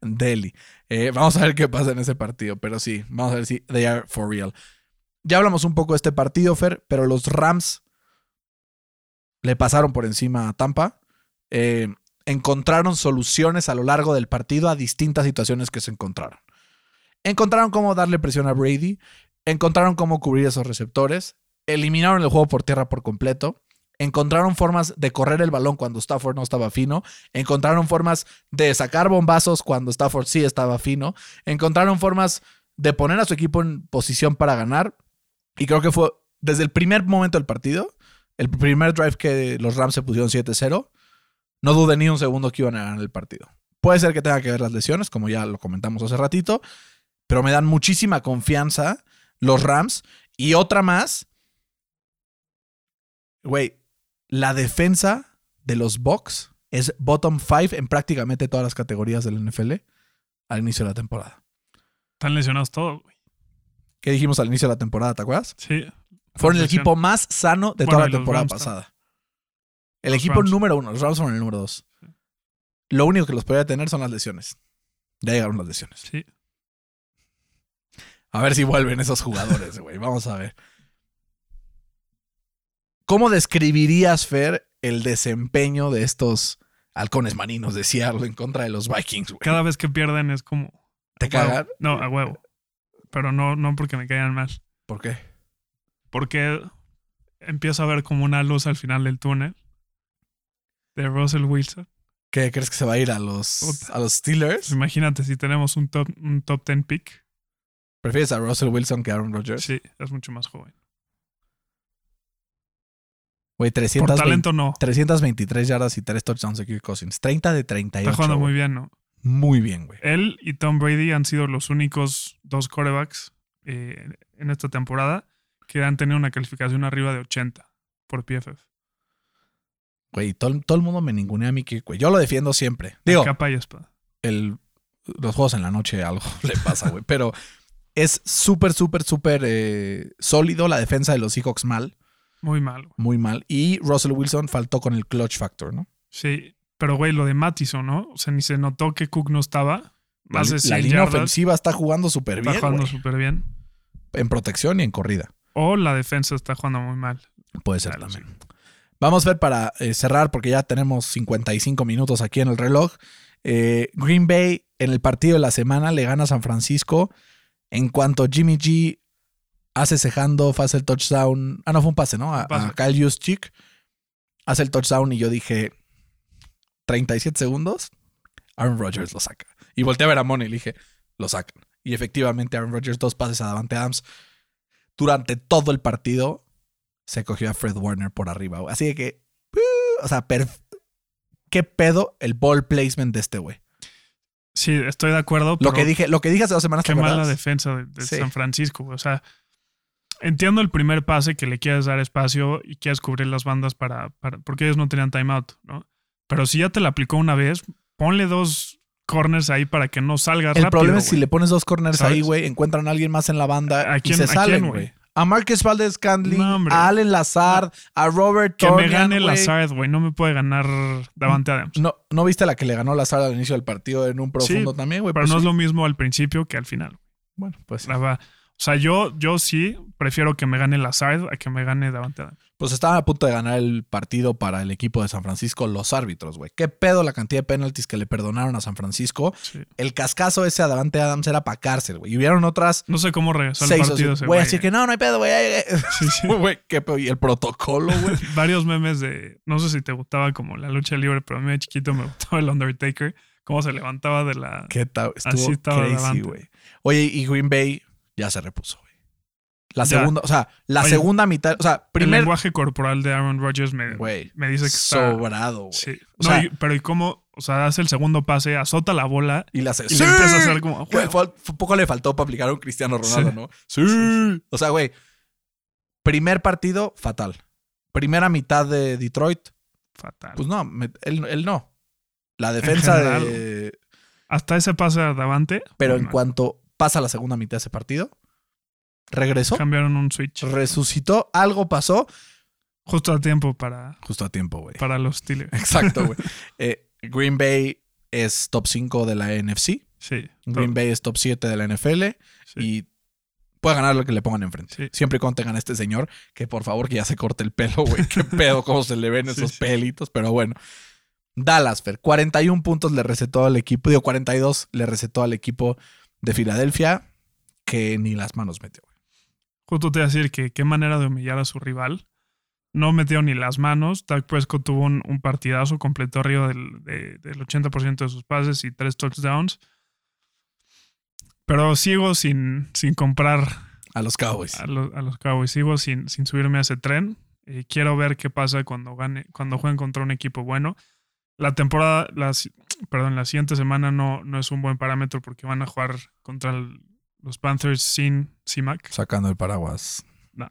Speaker 2: Delhi. Eh, vamos a ver qué pasa en ese partido, pero sí, vamos a ver si they are for real. Ya hablamos un poco de este partido, Fer, pero los Rams le pasaron por encima a Tampa. Eh, encontraron soluciones a lo largo del partido a distintas situaciones que se encontraron. Encontraron cómo darle presión a Brady, encontraron cómo cubrir esos receptores, eliminaron el juego por tierra por completo, encontraron formas de correr el balón cuando Stafford no estaba fino, encontraron formas de sacar bombazos cuando Stafford sí estaba fino, encontraron formas de poner a su equipo en posición para ganar y creo que fue desde el primer momento del partido, el primer drive que los Rams se pusieron 7-0, no dudé ni un segundo que iban a ganar el partido. Puede ser que tenga que ver las lesiones, como ya lo comentamos hace ratito, pero me dan muchísima confianza los Rams. Y otra más, güey, la defensa de los Bucks es bottom five en prácticamente todas las categorías del NFL al inicio de la temporada.
Speaker 3: Están lesionados todos, güey.
Speaker 2: ¿Qué dijimos al inicio de la temporada, te acuerdas?
Speaker 3: Sí.
Speaker 2: Fueron el equipo más sano de toda la temporada pasada. El
Speaker 3: Los
Speaker 2: equipo
Speaker 3: Rams.
Speaker 2: número uno, los Rams fueron el número dos. Lo único que los podía tener son las lesiones. Ya llegaron las lesiones.
Speaker 3: Sí.
Speaker 2: A ver si vuelven esos jugadores, güey. Vamos a ver. ¿Cómo describirías, Fer, el desempeño de estos halcones marinos de Seattle en contra de los Vikings, güey?
Speaker 3: Cada vez que pierden es como.
Speaker 2: ¿Te cagan?
Speaker 3: No, a huevo. Pero no, no porque me caigan mal.
Speaker 2: ¿Por qué?
Speaker 3: Porque empiezo a ver como una luz al final del túnel de Russell Wilson.
Speaker 2: ¿Qué crees que se va a ir a los, a los Steelers?
Speaker 3: Pues imagínate si tenemos un top, un top 10 pick.
Speaker 2: ¿Prefieres a Russell Wilson que a Aaron Rodgers?
Speaker 3: Sí, es mucho más joven.
Speaker 2: Güey,
Speaker 3: Por
Speaker 2: 320
Speaker 3: talento no.
Speaker 2: 323 yardas y 3 touchdowns de Kirk Cousins. 30 de 38.
Speaker 3: Está jugando muy bien, ¿no?
Speaker 2: Muy bien, güey.
Speaker 3: Él y Tom Brady han sido los únicos dos corebacks eh, en esta temporada que han tenido una calificación arriba de 80 por PFF.
Speaker 2: Güey, todo, todo el mundo me ningunea a mí que, güey. Yo lo defiendo siempre. Digo,
Speaker 3: Capa y espada.
Speaker 2: el, los juegos en la noche algo *laughs* le pasa, güey. Pero es súper, súper, súper eh, sólido la defensa de los Seahawks mal.
Speaker 3: Muy mal, güey.
Speaker 2: Muy mal. Y Russell Wilson faltó con el clutch factor, ¿no?
Speaker 3: Sí, pero güey, lo de Mattison, ¿no? O sea, ni se notó que Cook no estaba.
Speaker 2: La, la
Speaker 3: 100
Speaker 2: línea
Speaker 3: yardas,
Speaker 2: ofensiva está jugando súper
Speaker 3: está
Speaker 2: bien,
Speaker 3: jugando
Speaker 2: güey.
Speaker 3: súper bien.
Speaker 2: En protección y en corrida.
Speaker 3: O la defensa está jugando muy mal.
Speaker 2: Puede ser
Speaker 3: Claro,
Speaker 2: también. Vamos a ver para eh, cerrar, porque ya tenemos 55 minutos aquí en el reloj. Eh, Green Bay en el partido de la semana le gana a San Francisco. En cuanto Jimmy G hace ese handoff, hace el touchdown. Ah, no, fue un pase, ¿no? A,
Speaker 3: pase.
Speaker 2: a Kyle Juszczyk. Hace el touchdown y yo dije 37 segundos. Aaron Rodgers lo saca. Y volteé a ver a Money y le dije, lo sacan. Y efectivamente Aaron Rodgers, dos pases a Davante Adams. Durante todo el partido se cogió a Fred Warner por arriba. Así de que, uh, o sea, ¿qué pedo el ball placement de este güey?
Speaker 3: Sí, estoy de acuerdo.
Speaker 2: Lo
Speaker 3: pero
Speaker 2: que dije, lo que dije hace dos semanas, ¿te
Speaker 3: Qué mala defensa de, de
Speaker 2: Sí.
Speaker 3: San Francisco. O sea, entiendo el primer pase que le quieres dar espacio y quieres cubrir las bandas para, para porque ellos no tenían timeout, ¿no? Pero si ya te la aplicó una vez, ponle dos corners ahí para que no salgas
Speaker 2: El
Speaker 3: rápido.
Speaker 2: problema es si le pones dos corners
Speaker 3: ¿Sabes?
Speaker 2: ahí, güey, encuentran a alguien más en la banda
Speaker 3: ¿A
Speaker 2: y
Speaker 3: quién-
Speaker 2: se salen, güey. A Marcus Valdez
Speaker 3: No, hombre.
Speaker 2: a Allen Lazard, a Robert
Speaker 3: Que me gane
Speaker 2: güey.
Speaker 3: Lazard, güey. No me puede ganar Davante Adams.
Speaker 2: No, ¿No viste la que le ganó Lazard al inicio del partido en un profundo
Speaker 3: Sí,
Speaker 2: también, güey?
Speaker 3: Pero
Speaker 2: Pues
Speaker 3: no es lo mismo al principio que al final.
Speaker 2: Bueno, pues.
Speaker 3: La va- O sea, yo, yo sí prefiero que me gane Lazard a que me gane Davante Adams.
Speaker 2: Pues estaban a punto de ganar el partido para el equipo de San Francisco los árbitros, güey. ¿Qué pedo la cantidad de penaltis que le perdonaron a San Francisco?
Speaker 3: Sí.
Speaker 2: El cascazo ese a Davante Adams era para cárcel, güey. Y hubieron otras
Speaker 3: No sé cómo regresó al
Speaker 2: o
Speaker 3: partido
Speaker 2: Güey, así que no, no hay pedo, güey.
Speaker 3: Sí, sí. *laughs*
Speaker 2: Güey, qué pedo. Y el protocolo, güey. *laughs*
Speaker 3: varios memes de. No sé si te gustaba como la lucha libre, pero a mí de chiquito me gustaba el Undertaker. Cómo se levantaba de la.
Speaker 2: Qué tal.
Speaker 3: Así
Speaker 2: Estuvo
Speaker 3: estaba
Speaker 2: crazy, güey. Oye, y Green Bay ya se repuso, güey. La
Speaker 3: Ya.
Speaker 2: segunda, o sea, la
Speaker 3: Oye,
Speaker 2: segunda mitad, o sea,
Speaker 3: El
Speaker 2: primer,
Speaker 3: lenguaje corporal de Aaron Rodgers me, me dice que está.
Speaker 2: sobrado, güey.
Speaker 3: Sí. No,
Speaker 2: sea-
Speaker 3: pero ¿y cómo? O sea, hace el segundo pase, azota la bola
Speaker 2: Y la hace,
Speaker 3: y le empieza a hacer como.
Speaker 2: Güey, poco le faltó para aplicar a un Cristiano Ronaldo,
Speaker 3: Sí.
Speaker 2: ¿no? Sí. O sea, güey. Primer partido, fatal. Primera mitad de Detroit,
Speaker 3: Fatal.
Speaker 2: pues no, me- él, él no. La defensa
Speaker 3: general,
Speaker 2: de.
Speaker 3: Hasta ese pase a Davante.
Speaker 2: Pero en cuanto pasa la segunda mitad de ese partido, regresó,
Speaker 3: Cambiaron un switch.
Speaker 2: resucitó, algo pasó.
Speaker 3: Justo a tiempo para,
Speaker 2: Justo a tiempo, güey.
Speaker 3: para los Steelers. *laughs*
Speaker 2: Exacto, güey. *laughs* Eh, Green Bay es top 5 de la NFC.
Speaker 3: Sí.
Speaker 2: Green Bay es top 7 de la NFL.
Speaker 3: sí.
Speaker 2: Y Puede ganar lo que le pongan enfrente.
Speaker 3: Sí.
Speaker 2: Siempre y cuando tengan a este señor, que por favor que ya se corte el pelo, güey. *laughs* Qué pedo, cómo se le ven esos
Speaker 3: sí.
Speaker 2: pelitos. Pero bueno. Dallas, Fer. 41 puntos le recetó al equipo. Digo, 42 le recetó al equipo de Filadelfia, que ni las manos metió.
Speaker 3: Justo te iba a decir que qué manera de humillar a su rival. No metió ni las manos. Dak Prescott tuvo un, un partidazo, completó arriba del, de- del 80% de sus pases y tres touchdowns. Pero sigo sin, sin comprar
Speaker 2: A los Cowboys.
Speaker 3: a, los- a los Cowboys. Sigo sin, sin subirme a ese tren. Eh, quiero ver qué pasa cuando gane, cuando jueguen contra un equipo bueno. La temporada, la, si- perdón, la siguiente semana no, no es un buen parámetro porque van a jugar contra el- los Panthers sin CMAC.
Speaker 2: Sacando el paraguas.
Speaker 3: No.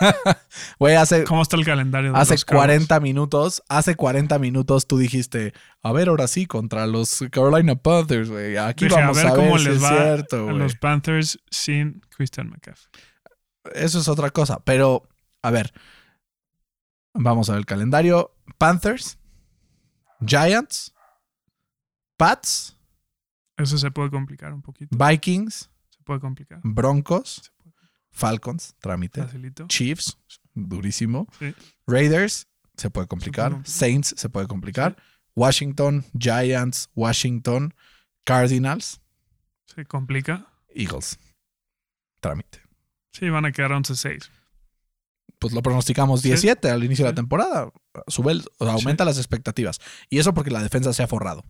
Speaker 3: *laughs*
Speaker 2: Güey, hace,
Speaker 3: ¿Cómo está el calendario de
Speaker 2: hace
Speaker 3: los Cowboys?
Speaker 2: 40 minutos, hace 40 minutos tú dijiste, a ver, ahora sí, contra los Carolina Panthers, güey. Aquí vamos
Speaker 3: a ver
Speaker 2: a
Speaker 3: cómo
Speaker 2: si
Speaker 3: les
Speaker 2: es
Speaker 3: va
Speaker 2: cierto,
Speaker 3: a los Panthers sin Christian McCaffrey.
Speaker 2: Eso es otra cosa. Pero, a ver. Vamos a ver el calendario. Panthers. Giants. Pats.
Speaker 3: Eso se puede complicar un poquito.
Speaker 2: Vikings.
Speaker 3: Se puede complicar.
Speaker 2: Broncos.
Speaker 3: Se puede.
Speaker 2: Falcons. Trámite.
Speaker 3: Facilito.
Speaker 2: Chiefs. Durísimo.
Speaker 3: Sí.
Speaker 2: Raiders. Se puede complicar.
Speaker 3: complicar.
Speaker 2: Saints. Se puede complicar. Washington. Giants. Washington. Cardinals.
Speaker 3: Se complica.
Speaker 2: Eagles. Trámite.
Speaker 3: Sí, van a quedar 11-6.
Speaker 2: pues lo pronosticamos
Speaker 3: Sí.
Speaker 2: 17 al inicio de la temporada. Sube, el- o sea, aumenta las expectativas. Y eso porque la defensa se ha forrado.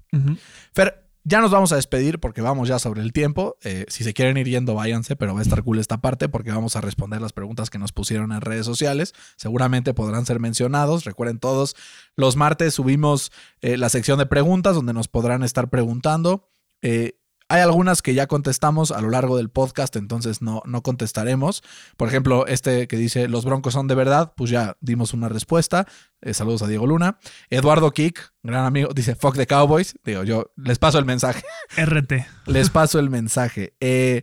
Speaker 2: Fer, ya nos vamos a despedir porque vamos ya sobre el tiempo. Eh, si se quieren ir yendo, váyanse, pero va a estar cool esta parte porque vamos a responder las preguntas que nos pusieron en redes sociales. Seguramente podrán ser mencionados. Recuerden todos, los martes subimos eh, la sección de preguntas donde nos podrán estar preguntando. Eh, hay algunas que ya contestamos a lo largo del podcast, entonces no, no contestaremos. Por ejemplo, este que dice, los broncos son de verdad, pues ya dimos una respuesta. Eh, saludos a Diego Luna. Eduardo Kick, gran amigo, dice, fuck the Cowboys. Digo, yo les paso el mensaje.
Speaker 3: RT. *laughs*
Speaker 2: Les paso el mensaje. Eh,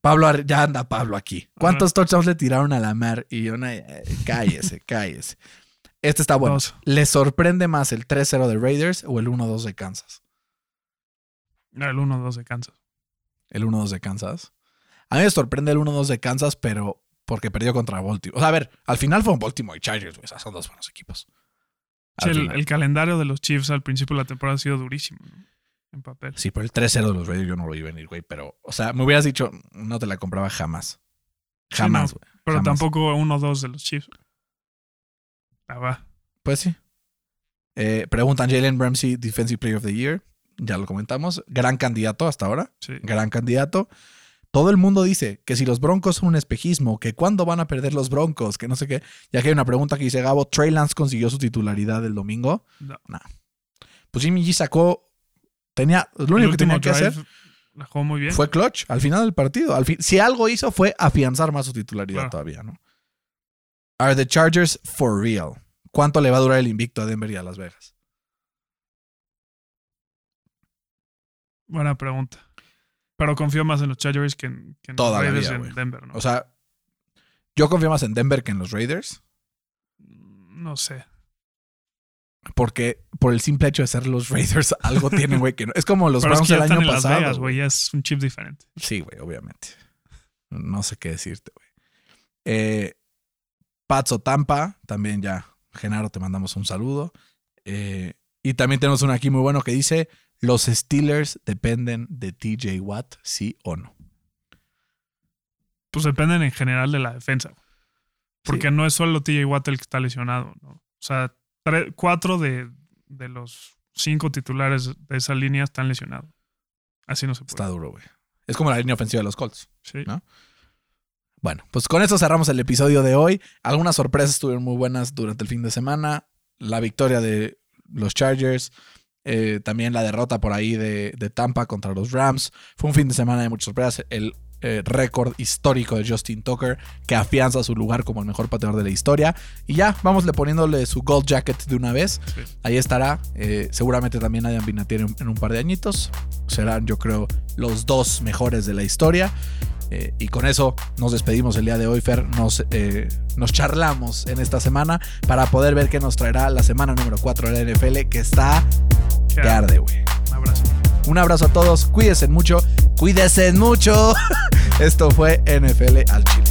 Speaker 2: Pablo, ya anda Pablo aquí. ¿Cuántos touchdowns le tiraron a la mar? Y yo, "Nah, eh, cállese, *laughs* cállese. Este está bueno.
Speaker 3: Dos.
Speaker 2: ¿Les sorprende más el 3-0 de Raiders o el 1-2 de Kansas?
Speaker 3: El 1-2 de Kansas.
Speaker 2: El 1-2 de Kansas. A mí me sorprende el 1-2 de Kansas, pero porque perdió contra Baltimore. O sea, a ver, al final fue un Baltimore y Chargers, güey. O sea, son dos buenos equipos.
Speaker 3: Sí, el, el calendario de los Chiefs al principio de la temporada ha sido durísimo. ¿no? En papel.
Speaker 2: Sí, pero el 3-0 de los Raiders yo no lo vi venir, güey. Pero, o sea, me hubieras dicho, no te la compraba jamás.
Speaker 3: Sí,
Speaker 2: Jamás,
Speaker 3: no,
Speaker 2: güey.
Speaker 3: Pero
Speaker 2: jamás.
Speaker 3: tampoco 1-2 de los Chiefs. Ah, va.
Speaker 2: Pues sí. Eh, preguntan Jalen Ramsey, Defensive Player of the Year. Ya lo comentamos. Gran candidato hasta ahora.
Speaker 3: Sí.
Speaker 2: Gran candidato. Todo el mundo dice que si los Broncos son un espejismo, que cuándo van a perder los Broncos, que no sé qué. Ya que hay una pregunta que dice Gabo, Trey Lance consiguió su titularidad el domingo.
Speaker 3: No.
Speaker 2: Pues Jimmy G sacó, tenía, lo único que tenía que hacer
Speaker 3: La jugó muy bien.
Speaker 2: fue clutch al final del partido. Al fin, si algo hizo fue afianzar más su titularidad
Speaker 3: Claro.
Speaker 2: todavía, ¿no? Are the Chargers for real? ¿Cuánto le va a durar el invicto a Denver y a Las Vegas?
Speaker 3: Buena pregunta. Pero confío más en los Chargers que en, que en los
Speaker 2: la
Speaker 3: Raiders
Speaker 2: vida,
Speaker 3: y en. Denver, ¿no?
Speaker 2: O sea, yo confío más en Denver que en los Raiders,
Speaker 3: no sé.
Speaker 2: porque por el simple hecho de ser los Raiders, *laughs* algo tienen, güey, que no. Es como los
Speaker 3: Pero es
Speaker 2: Browns
Speaker 3: que ya
Speaker 2: el
Speaker 3: están
Speaker 2: año
Speaker 3: en Las
Speaker 2: pasado.
Speaker 3: Vegas,
Speaker 2: güey.
Speaker 3: güey. Ya es un chip diferente.
Speaker 2: Sí, güey, obviamente. No sé qué decirte, güey. Eh, Pats o Tampa, también ya. Genaro, te mandamos un saludo. Eh, y también tenemos uno aquí muy bueno que dice: Los Steelers dependen de TJ Watt, sí o no.
Speaker 3: Pues dependen en general de la defensa. Porque no es solo TJ Watt el que está lesionado, ¿no? O sea, cuatro de, de los cinco titulares de esa línea están lesionados. Así no se puede.
Speaker 2: Está duro, güey. Es como la línea ofensiva de los Colts.
Speaker 3: Sí.
Speaker 2: ¿no? Bueno, pues con eso cerramos el episodio de hoy. Algunas sorpresas estuvieron muy buenas durante el fin de semana. La victoria de los Chargers. Eh, también la derrota por ahí de, de Tampa contra los Rams. Fue un fin de semana de muchas sorpresas. El eh, récord histórico de Justin Tucker que afianza su lugar como el mejor pateador de la historia. Y ya, vamosle poniéndole su gold jacket de una vez.
Speaker 3: Sí.
Speaker 2: Ahí estará. Eh, seguramente también Adam Vinatieri en, en un par de añitos. Serán, yo creo, los dos mejores de la historia. Eh, y con eso nos despedimos el día de hoy, Fer. Nos, eh, nos charlamos en esta semana para poder ver qué nos traerá la semana número 4 de la NFL, que está
Speaker 3: Que-
Speaker 2: que arde, güey.
Speaker 3: Un abrazo.
Speaker 2: Un abrazo a todos, cuídense mucho, cuídense mucho *laughs* Esto fue NFL al Chile.